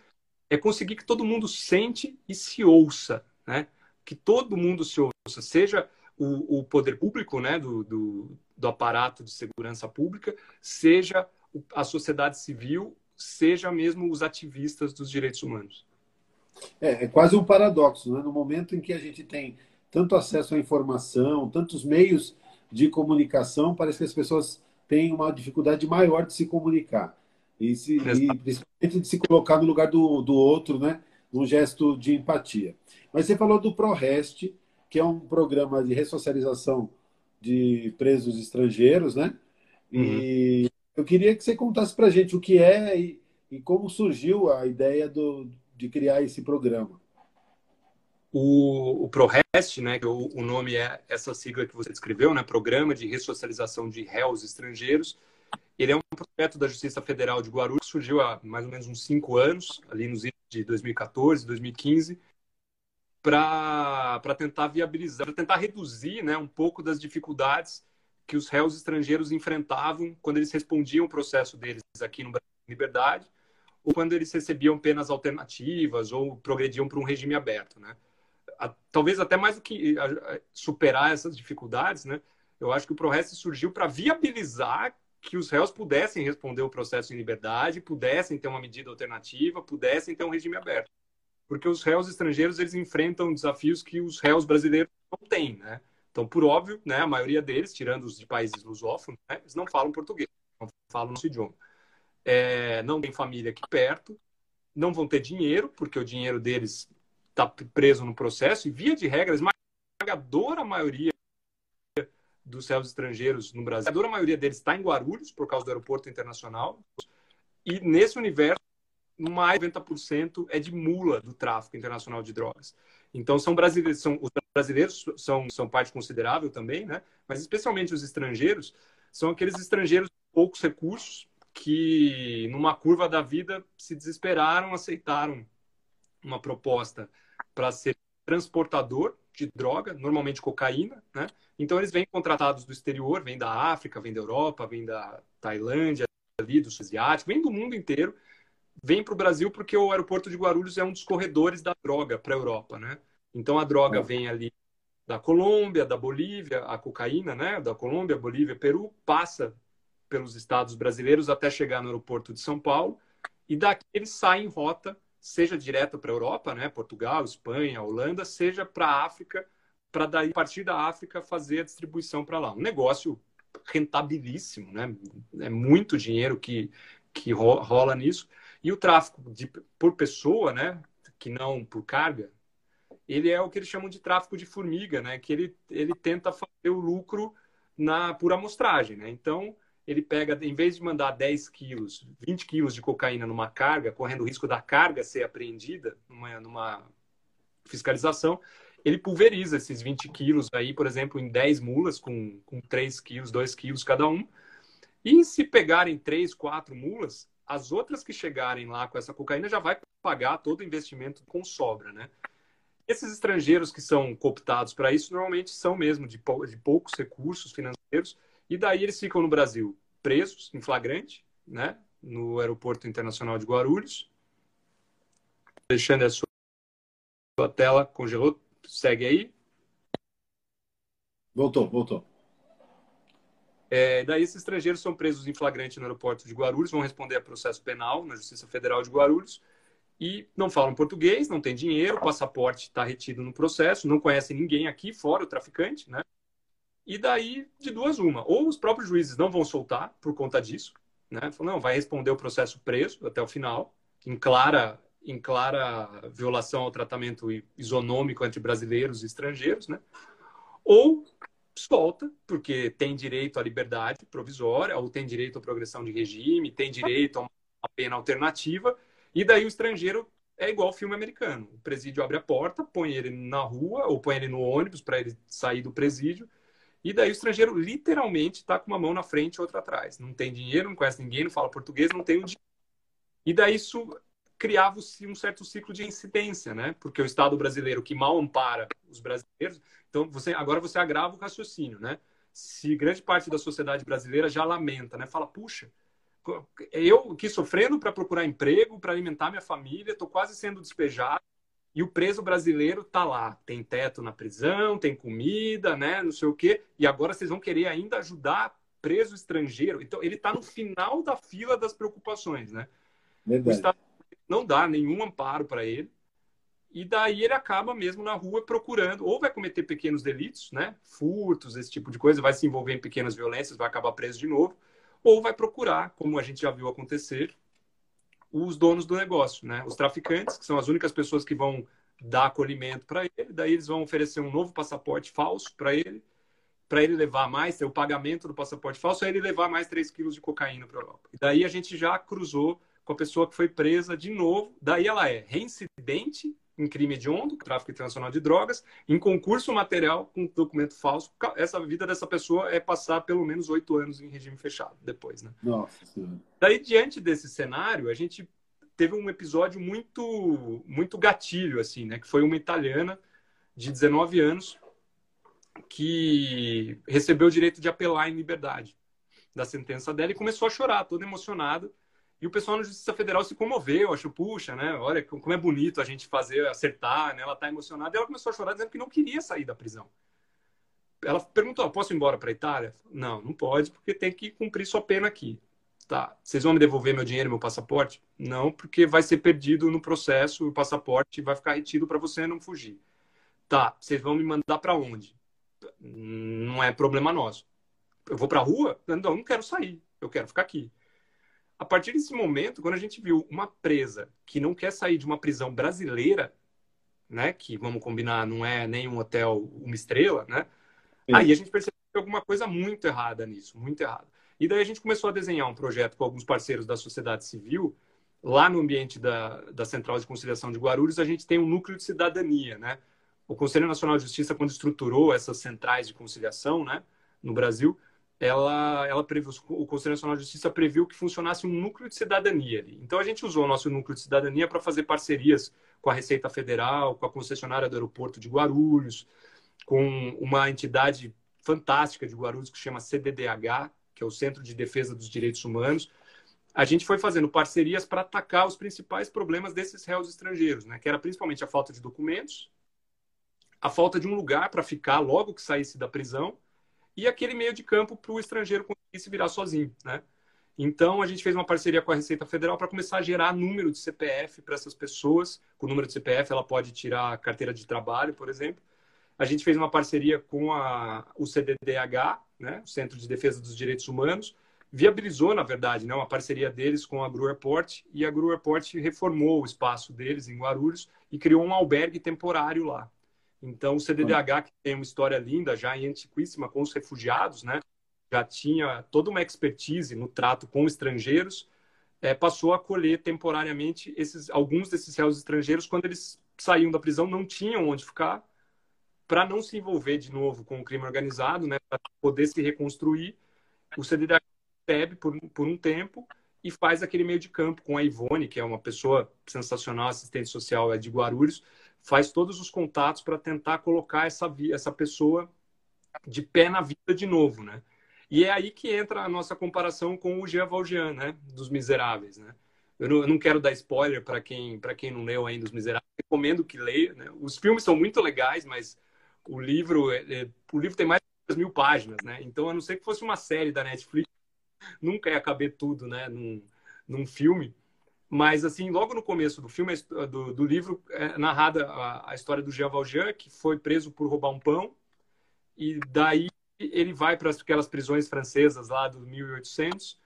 é conseguir que todo mundo sente e se ouça, né? Que todo mundo se ouça, seja o, o poder público, né, do, do, do, aparato de segurança pública, seja a sociedade civil, seja mesmo os ativistas dos direitos humanos. É, é quase um paradoxo, né? No momento em que a gente tem tanto acesso à informação, tantos meios de comunicação, parece que as pessoas têm uma dificuldade maior de se comunicar. E, se, e principalmente de se colocar no lugar do, do outro, né? Um gesto de empatia. Mas você falou do ProRest, que é um programa de ressocialização de presos estrangeiros, né? E uhum. eu queria que você contasse para a gente o que é e, e, como surgiu a ideia do, de criar esse programa. O, o ProRest, né, que o, o, nome é essa sigla que você descreveu, né, Programa de Ressocialização de Réus Estrangeiros, ele é um projeto da Justiça Federal de Guarulhos, surgiu há mais ou menos uns cinco anos, ali nos anos de 2014, 2015, para tentar viabilizar, para tentar reduzir né, um pouco das dificuldades que os réus estrangeiros enfrentavam quando eles respondiam o processo deles aqui no Brasil em liberdade, ou quando eles recebiam penas alternativas ou progrediam para um regime aberto. Né? Talvez até mais do que superar essas dificuldades, né? eu acho que o ProRest surgiu para viabilizar que os réus pudessem responder o processo em liberdade, pudessem ter uma medida alternativa, pudessem ter um regime aberto porque os réus estrangeiros eles enfrentam desafios que os réus brasileiros não têm, né? Então, por óbvio, né, a maioria deles, tirando os de países lusófonos, né, eles não falam português, não falam nosso idioma. É, não tem família aqui perto, não vão ter dinheiro, porque o dinheiro deles está preso no processo, e via de regra, a esmagadora maioria dos réus estrangeiros no Brasil, a esmagadora maioria deles está em Guarulhos, por causa do aeroporto internacional, e nesse universo mais de 90% é de mula do tráfico internacional de drogas. Então, são brasileiros, são, os brasileiros são, são parte considerável também, né? mas especialmente os estrangeiros, são aqueles estrangeiros com poucos recursos que, numa curva da vida, se desesperaram, aceitaram uma proposta para ser transportador de droga, normalmente cocaína, né? Então eles vêm contratados do exterior, vêm da África, vêm da Europa, vêm da Tailândia, ali do asiático, vêm do mundo inteiro, vêm para o Brasil porque o aeroporto de Guarulhos é um dos corredores da droga para a Europa, né? Então a droga é. vem ali da Colômbia, da Bolívia, a cocaína, né? Da Colômbia, Bolívia, Peru, passa pelos estados brasileiros até chegar no aeroporto de São Paulo e daqui eles saem em rota, seja direto para a Europa, né? Portugal, Espanha, Holanda, seja para a África, para daí a partir da África fazer a distribuição para lá. Um negócio rentabilíssimo, né? É muito dinheiro que que rola nisso. E o tráfico de, por pessoa, né? Que não por carga, ele é o que eles chamam de tráfico de formiga, né? Que ele, ele tenta fazer o lucro na por amostragem, né? Então, ele pega, em vez de mandar 10 quilos, 20 quilos de cocaína numa carga, correndo o risco da carga ser apreendida numa, numa fiscalização, ele pulveriza esses 20 quilos aí, por exemplo, em 10 mulas, com, com 3 quilos, 2 quilos cada um. E se pegarem 3, 4 mulas, as outras que chegarem lá com essa cocaína já vai pagar todo o investimento com sobra, né? Esses estrangeiros que são cooptados para isso normalmente são mesmo de, de poucos recursos financeiros e daí eles ficam no Brasil presos em flagrante, né? No aeroporto internacional de Guarulhos. Deixando a sua tela congelou, segue aí. Voltou, voltou. É, daí esses estrangeiros são presos em flagrante no aeroporto de Guarulhos, vão responder a processo penal na Justiça Federal de Guarulhos e não falam português, não tem dinheiro, o passaporte está retido no processo, não conhecem ninguém aqui, fora o traficante, né? E daí, de duas uma. Ou os próprios juízes não vão soltar por conta disso, né? Não, vai responder o processo preso até o final, em clara, em clara violação ao tratamento isonômico entre brasileiros e estrangeiros, né? Ou solta, porque tem direito à liberdade provisória, ou tem direito à progressão de regime, tem direito a uma pena alternativa, e daí o estrangeiro é igual filme americano. O presídio abre a porta, põe ele na rua ou põe ele no ônibus para ele sair do presídio. E daí o estrangeiro literalmente está com uma mão na frente e outra atrás. Não tem dinheiro, não conhece ninguém, não fala português, não tem o dinheiro. E daí isso criava-se um certo ciclo de incidência, né? Porque o Estado brasileiro que mal ampara os brasileiros, então você agora você agrava o raciocínio, né? Se grande parte da sociedade brasileira já lamenta, né? Fala, puxa, eu aqui sofrendo para procurar emprego, para alimentar minha família, estou quase sendo despejado. E o preso brasileiro tá lá, tem teto na prisão, tem comida, né, não sei o quê. E agora vocês vão querer ainda ajudar preso estrangeiro. Então ele está no final da fila das preocupações, né? Verdade. O Estado não dá nenhum amparo para ele. E daí ele acaba mesmo na rua procurando, ou vai cometer pequenos delitos, né? Furtos, esse tipo de coisa, vai se envolver em pequenas violências, vai acabar preso de novo ou vai procurar, como a gente já viu acontecer, os donos do negócio, né? Os traficantes, que são as únicas pessoas que vão dar acolhimento para ele, daí eles vão oferecer um novo passaporte falso para ele, para ele levar mais, ter o pagamento do passaporte falso, aí ele levar mais 3 quilos de cocaína para a Europa. E daí a gente já cruzou com a pessoa que foi presa de novo, daí ela é reincidente em crime hediondo, tráfico internacional de drogas, em concurso material com documento falso. Essa vida dessa pessoa é passar pelo menos oito anos em regime fechado depois, né? Nossa senhora. Daí, diante desse cenário, a gente teve um episódio muito, muito gatilho, assim, né? Que foi uma italiana de 19 anos que recebeu o direito de apelar em liberdade da sentença dela e começou a chorar, toda emocionada e o pessoal na Justiça Federal se comoveu, achou, puxa, né? Olha como é bonito a gente fazer, acertar, né? Ela está emocionada. E ela começou a chorar dizendo que não queria sair da prisão. Ela perguntou: posso ir embora para Itália? Não, não pode, porque tem que cumprir sua pena aqui. Tá. Vocês vão me devolver meu dinheiro, meu passaporte? Não, porque vai ser perdido no processo, o passaporte vai ficar retido para você não fugir. Tá. Vocês vão me mandar para onde? Não é problema nosso. Eu vou para a rua? Não, não quero sair. Eu quero ficar aqui. A partir desse momento, quando a gente viu uma presa que não quer sair de uma prisão brasileira, né, que vamos combinar, não é nem um hotel uma estrela, né? Sim. Aí a gente percebeu que alguma coisa muito errada nisso, muito errada. E daí a gente começou a desenhar um projeto com alguns parceiros da sociedade civil. Lá no ambiente da, da Central de Conciliação de Guarulhos, a gente tem um núcleo de cidadania, né? O Conselho Nacional de Justiça, quando estruturou essas centrais de conciliação, né, no Brasil, ela, ela previu, o Conselho Nacional de Justiça previu que funcionasse um núcleo de cidadania ali. Então a gente usou o nosso núcleo de cidadania para fazer parcerias com a Receita Federal, com a concessionária do aeroporto de Guarulhos, com uma entidade fantástica de Guarulhos que chama CDDH, que é o Centro de Defesa dos Direitos Humanos. A gente foi fazendo parcerias para atacar os principais problemas desses réus estrangeiros, né? que era principalmente a falta de documentos, a falta de um lugar para ficar logo que saísse da prisão e aquele meio de campo para o estrangeiro conseguir se virar sozinho. Né? Então, a gente fez uma parceria com a Receita Federal para começar a gerar número de CPF para essas pessoas. Com o número de CPF, ela pode tirar a carteira de trabalho, por exemplo. A gente fez uma parceria com a, o CDDH, né, o Centro de Defesa dos Direitos Humanos, viabilizou, na verdade, né, uma parceria deles com a Gru Airport, e a Gru Airport reformou o espaço deles em Guarulhos e criou um albergue temporário lá. Então, o CDDH, que tem uma história linda, já e antiquíssima, com os refugiados, né? já tinha toda uma expertise no trato com estrangeiros, é, passou a acolher temporariamente esses, alguns desses réus estrangeiros quando eles saíam da prisão, não tinham onde ficar, para não se envolver de novo com o crime organizado, né, para poder se reconstruir. O CDDH recebe por, por um tempo e faz aquele meio de campo com a Ivone, que é uma pessoa sensacional, assistente social é de Guarulhos, faz todos os contatos para tentar colocar essa, essa pessoa de pé na vida de novo, né? E é aí que entra a nossa comparação com o Jean Valjean, né? Dos Miseráveis, né? Eu não, eu não quero dar spoiler para quem, quem não leu ainda Os Miseráveis. Recomendo que leia. Né? Os filmes são muito legais, mas o livro, é, é o livro tem mais de mil páginas, né? Então, a não ser que fosse uma série da Netflix, nunca ia caber tudo, né? Num, num filme. Mas, assim, logo no começo do filme, do, do livro, é narrada a, a história do Jean Valjean, que foi preso por roubar um pão. E daí ele vai para aquelas prisões francesas lá do 1800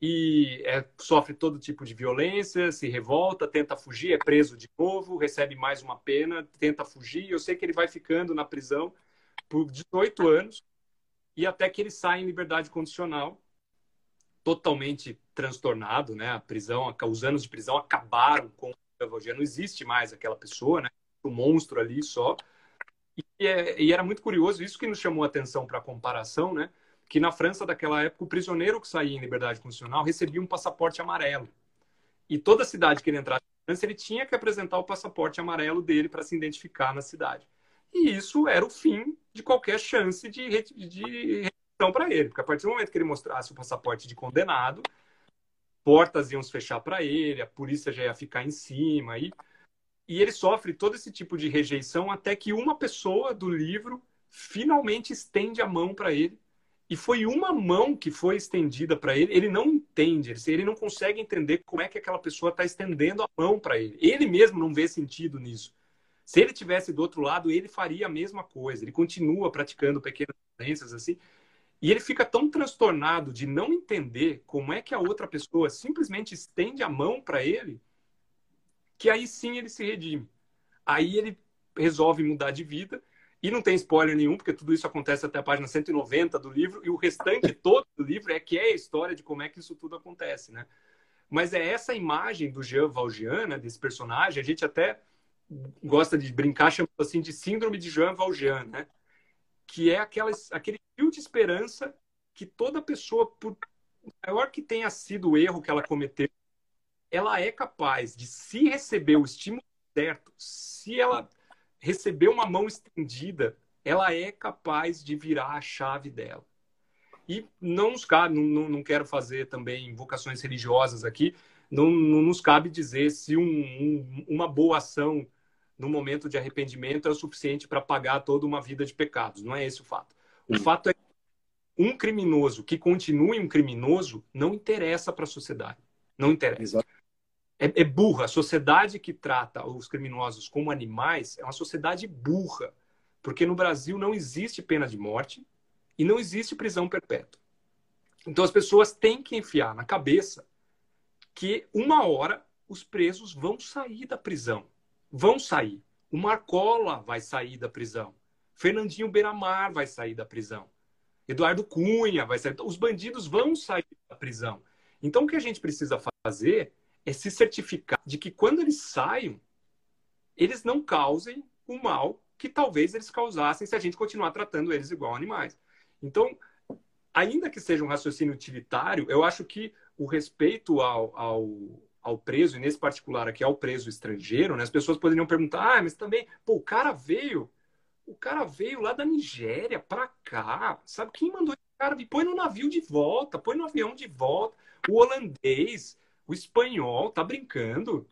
e é, sofre todo tipo de violência, se revolta, tenta fugir, é preso de novo, recebe mais uma pena, tenta fugir. Eu sei que ele vai ficando na prisão por 18 anos e até que ele sai em liberdade condicional, totalmente transtornado, né? A prisão, os anos de prisão acabaram com o Não existe mais aquela pessoa, né? O monstro ali só. E, é, e era muito curioso, isso que nos chamou a atenção para a comparação, né? Que na França daquela época, o prisioneiro que saía em liberdade condicional recebia um passaporte amarelo. E toda cidade que ele entrasse na França, ele tinha que apresentar o passaporte amarelo dele para se identificar na cidade. E isso era o fim de qualquer chance de, de para ele. Porque a partir do momento que ele mostrasse o passaporte de condenado, portas iam se fechar para ele, a polícia já ia ficar em cima. E e ele sofre todo esse tipo de rejeição até que uma pessoa do livro finalmente estende a mão para ele. E foi uma mão que foi estendida para ele. Ele não entende, ele não consegue entender como é que aquela pessoa está estendendo a mão para ele. Ele mesmo não vê sentido nisso. Se ele tivesse do outro lado, ele faria a mesma coisa. Ele continua praticando pequenas violências assim. E ele fica tão transtornado de não entender como é que a outra pessoa simplesmente estende a mão para ele, que aí sim ele se redime. Aí ele resolve mudar de vida e não tem spoiler nenhum, porque tudo isso acontece até a página 190 do livro e o restante (laughs) todo do livro é que é a história de como é que isso tudo acontece, né? Mas é essa imagem do Jean Valjean, né, desse personagem, a gente até gosta de brincar chamando assim de síndrome de Jean Valjean, né? Que é aquela, aquele fio de esperança que toda pessoa, por maior que tenha sido o erro que ela cometeu, ela é capaz de, se receber o estímulo certo, se ela receber uma mão estendida, ela é capaz de virar a chave dela. E não nos cabe, não, não quero fazer também invocações religiosas aqui, não, não nos cabe dizer se um, um, uma boa ação no momento de arrependimento é o suficiente para pagar toda uma vida de pecados. Não é esse o fato. O fato é que um criminoso que continue um criminoso não interessa para a sociedade. Não interessa. É, é burra. A sociedade que trata os criminosos como animais é uma sociedade burra. Porque no Brasil não existe pena de morte e não existe prisão perpétua. Então as pessoas têm que enfiar na cabeça que uma hora os presos vão sair da prisão. Vão sair. O Marcola vai sair da prisão. Fernandinho Beiramar vai sair da prisão. Eduardo Cunha vai sair. Os bandidos vão sair da prisão. Então o que a gente precisa fazer é se certificar de que quando eles saiam, eles não causem o mal que talvez eles causassem se a gente continuar tratando eles igual animais. Então, ainda que seja um raciocínio utilitário, eu acho que o respeito ao, ao, ao preso, e nesse particular aqui ao preso estrangeiro, né, as pessoas poderiam perguntar, ah, mas também, pô, o cara veio, o cara veio lá da Nigéria para cá, sabe quem mandou esse cara? Põe no navio de volta, põe no avião de volta. O holandês, o espanhol, tá brincando.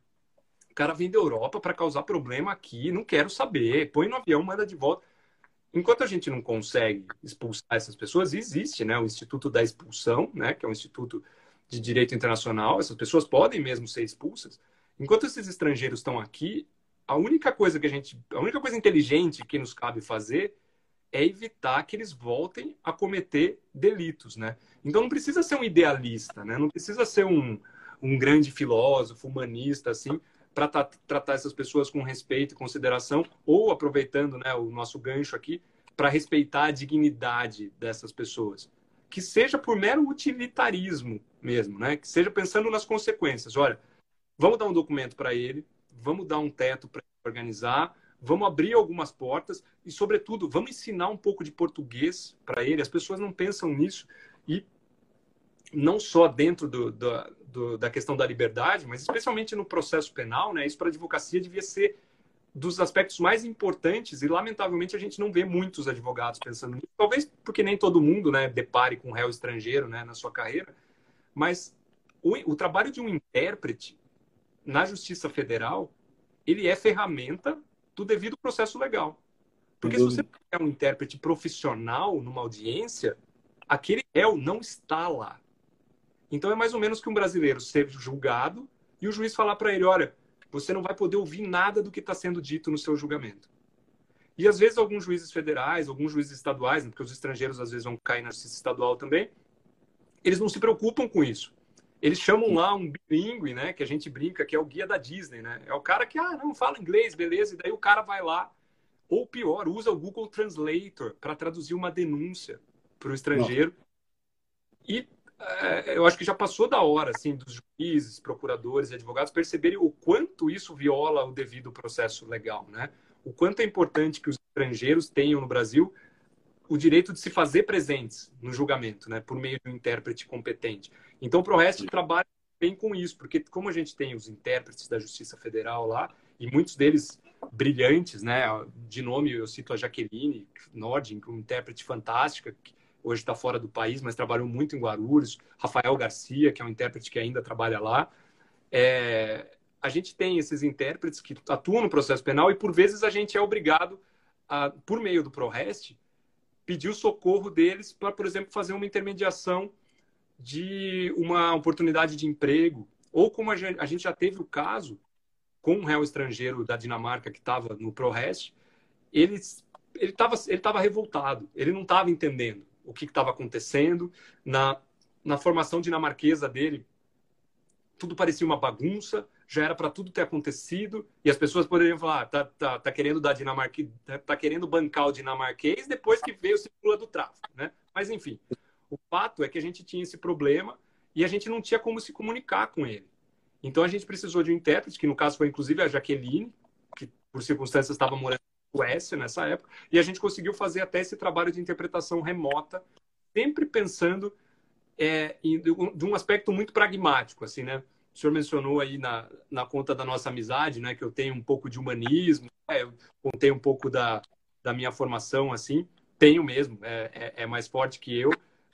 O cara vem da Europa para causar problema aqui, não quero saber. Põe no avião, manda de volta. Enquanto a gente não consegue expulsar essas pessoas, existe né, o Instituto da Expulsão, né, que é um instituto de direito internacional, essas pessoas podem mesmo ser expulsas. Enquanto esses estrangeiros estão aqui, a única coisa que a gente, a única coisa inteligente que nos cabe fazer é evitar que eles voltem a cometer delitos, né? Então não precisa ser um idealista, né? Não precisa ser um, um grande filósofo, humanista, assim, para tratar essas pessoas com respeito e consideração, ou aproveitando né, o nosso gancho aqui, para respeitar a dignidade dessas pessoas que seja por mero utilitarismo mesmo, né? Que seja pensando nas consequências. Olha, vamos dar um documento para ele, vamos dar um teto para organizar, vamos abrir algumas portas e, sobretudo, vamos ensinar um pouco de português para ele. As pessoas não pensam nisso e não só dentro do, do, do, da questão da liberdade, mas especialmente no processo penal, né? Isso para a advocacia devia ser dos aspectos mais importantes e lamentavelmente a gente não vê muitos advogados pensando nisso. Talvez porque nem todo mundo, né, depare com um réu estrangeiro, né, na sua carreira. Mas o, o trabalho de um intérprete na Justiça Federal, ele é ferramenta do devido processo legal. Porque se você é um intérprete profissional numa audiência, aquele réu não está lá. Então é mais ou menos que um brasileiro ser julgado e o juiz falar para ele, olha, você não vai poder ouvir nada do que está sendo dito no seu julgamento. E às vezes alguns juízes federais, alguns juízes estaduais, né, porque os estrangeiros às vezes vão cair na justiça estadual também, eles não se preocupam com isso. Eles chamam lá um bilíngue, né, que a gente brinca, que é o guia da Disney, né? É o cara que, ah, não fala inglês, beleza, e daí o cara vai lá, ou pior, usa o Google Translator para traduzir uma denúncia para o estrangeiro. Não. E eu acho que já passou da hora, assim, dos juízes, procuradores e advogados perceberem o quanto isso viola o devido processo legal, né? O quanto é importante que os estrangeiros tenham no Brasil o direito de se fazer presentes no julgamento, né? Por meio de um intérprete competente. Então, o ProRest trabalha bem com isso, porque como a gente tem os intérpretes da Justiça Federal lá, e muitos deles brilhantes, né? De nome, eu cito a Jaqueline Nordin, é uma intérprete fantástica, que hoje está fora do país, mas trabalhou muito em Guarulhos. Rafael Garcia, que é um intérprete que ainda trabalha lá. É, a gente tem esses intérpretes que atuam no processo penal e, por vezes, a gente é obrigado, a, por meio do ProRest, pedir o socorro deles para, por exemplo, fazer uma intermediação de uma oportunidade de emprego. Ou como a gente, a gente já teve o caso com um réu estrangeiro da Dinamarca que estava no ProRest, ele estava ele tava revoltado, ele não estava entendendo o que estava acontecendo. Na, na formação dinamarquesa dele, tudo parecia uma bagunça, já era para tudo ter acontecido, e as pessoas poderiam falar: ah, tá, tá, tá querendo dar dinamarque, tá, querendo bancar o dinamarquês depois que veio o círculo do tráfico, né? Mas enfim, o fato é que a gente tinha esse problema e a gente não tinha como se comunicar com ele. Então a gente precisou de um intérprete, que no caso foi inclusive a Jaqueline, que por circunstâncias estava morando Suécia nessa época, e a gente conseguiu fazer até esse trabalho de interpretação remota, sempre pensando é, em, de um aspecto muito pragmático, assim, né? O senhor mencionou aí na, na conta da nossa amizade, né, que eu tenho um pouco de humanismo, é, eu contei um pouco da, da minha formação, assim, tenho mesmo, é, é, é mais forte que eu,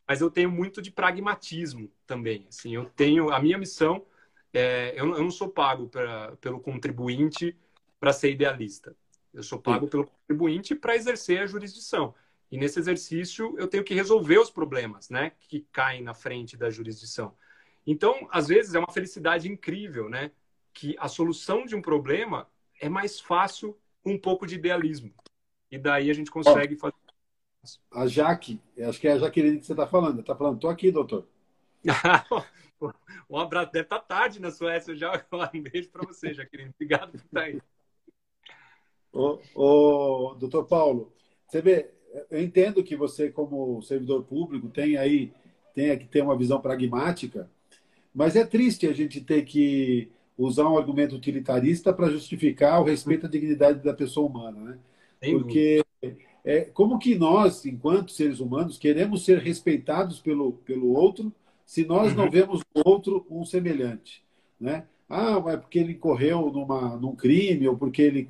mas eu tenho muito de pragmatismo também, assim, eu tenho, a minha missão, é, eu, eu não sou pago pra, pelo contribuinte para ser idealista. Eu sou pago pelo contribuinte para exercer a jurisdição. E nesse exercício eu tenho que resolver os problemas, né, que caem na frente da jurisdição. Então, às vezes é uma felicidade incrível, né, que a solução de um problema é mais fácil com um pouco de idealismo. E daí a gente consegue fazer. A Jaque, acho que é a Jaqueline que você está falando. Está falando, estou aqui, doutor. (laughs) um abraço. Deve estar tá tarde na Suécia já. Um beijo para você, Jaqueline. Obrigado por estar aí. Ô, ô, doutor Paulo, você vê, eu entendo que você, como servidor público, tem aí tem que ter uma visão pragmática, mas é triste a gente ter que usar um argumento utilitarista para justificar o respeito à dignidade da pessoa humana, né? Porque é, como que nós, enquanto seres humanos, queremos ser respeitados pelo, pelo outro se nós não uhum. vemos no outro um semelhante, né? Ah, mas porque ele incorreu numa, num crime ou porque ele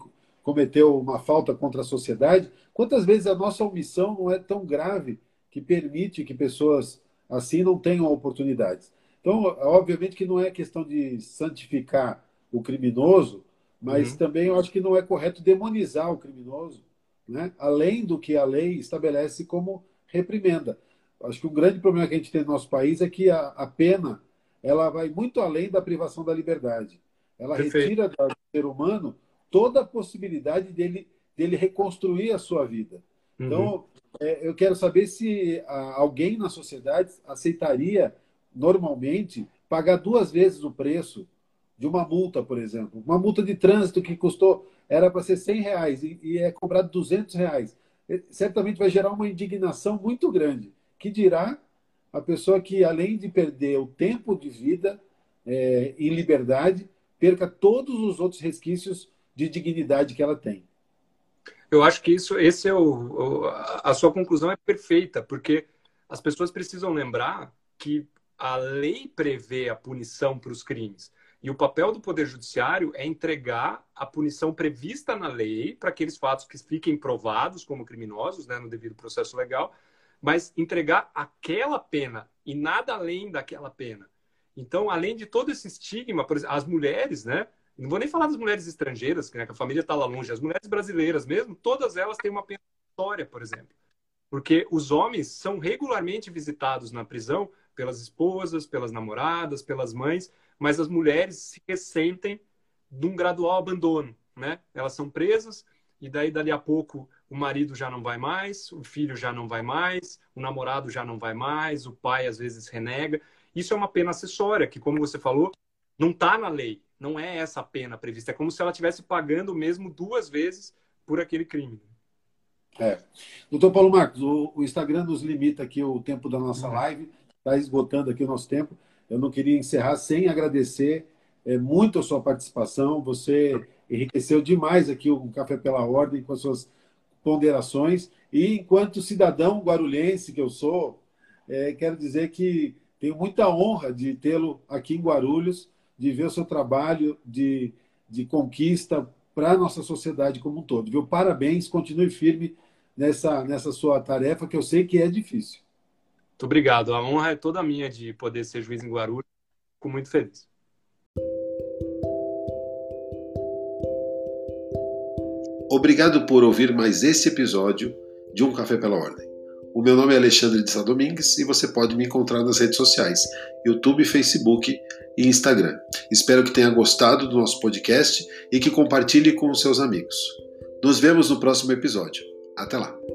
cometeu uma falta contra a sociedade. Quantas vezes a nossa omissão não é tão grave que permite que pessoas assim não tenham oportunidades? Então, obviamente que não é questão de santificar o criminoso, mas uhum. também eu acho que não é correto demonizar o criminoso, né? além do que a lei estabelece como reprimenda. Acho que o grande problema que a gente tem no nosso país é que a, a pena ela vai muito além da privação da liberdade. Ela Perfeito. retira do ser humano toda a possibilidade dele, dele reconstruir a sua vida. Uhum. Então, é, eu quero saber se a, alguém na sociedade aceitaria, normalmente, pagar duas vezes o preço de uma multa, por exemplo. Uma multa de trânsito que custou, era para ser 100 reais e, e é cobrado 200 reais. Certamente vai gerar uma indignação muito grande. Que dirá a pessoa que, além de perder o tempo de vida é, em liberdade, perca todos os outros resquícios de dignidade que ela tem. Eu acho que isso, esse é o, o a sua conclusão é perfeita, porque as pessoas precisam lembrar que a lei prevê a punição para os crimes. E o papel do Poder Judiciário é entregar a punição prevista na lei para aqueles fatos que fiquem provados como criminosos, né, no devido processo legal, mas entregar aquela pena e nada além daquela pena. Então, além de todo esse estigma, por exemplo, as mulheres, né? Não vou nem falar das mulheres estrangeiras, né, que a família está lá longe, as mulheres brasileiras mesmo, todas elas têm uma pena história, por exemplo. Porque os homens são regularmente visitados na prisão pelas esposas, pelas namoradas, pelas mães, mas as mulheres se ressentem de um gradual abandono, né? Elas são presas e daí dali a pouco o marido já não vai mais, o filho já não vai mais, o namorado já não vai mais, o pai às vezes renega. Isso é uma pena acessória que, como você falou, não está na lei. Não é essa a pena prevista. É como se ela estivesse pagando mesmo duas vezes por aquele crime. É. Doutor Paulo Marcos, o, o Instagram nos limita aqui o tempo da nossa uhum. live, está esgotando aqui o nosso tempo. Eu não queria encerrar sem agradecer é, muito a sua participação. Você enriqueceu demais aqui o Café pela Ordem com as suas ponderações. E enquanto cidadão guarulhense que eu sou, é, quero dizer que tenho muita honra de tê-lo aqui em Guarulhos, de ver o seu trabalho de, de conquista para a nossa sociedade como um todo. Viu? Parabéns, continue firme nessa, nessa sua tarefa, que eu sei que é difícil. Muito obrigado. A honra é toda minha de poder ser juiz em Guarulhos. Fico muito feliz. Obrigado por ouvir mais esse episódio de Um Café pela Ordem. O meu nome é Alexandre de Sá Domingues e você pode me encontrar nas redes sociais, YouTube, Facebook e Instagram. Espero que tenha gostado do nosso podcast e que compartilhe com os seus amigos. Nos vemos no próximo episódio. Até lá!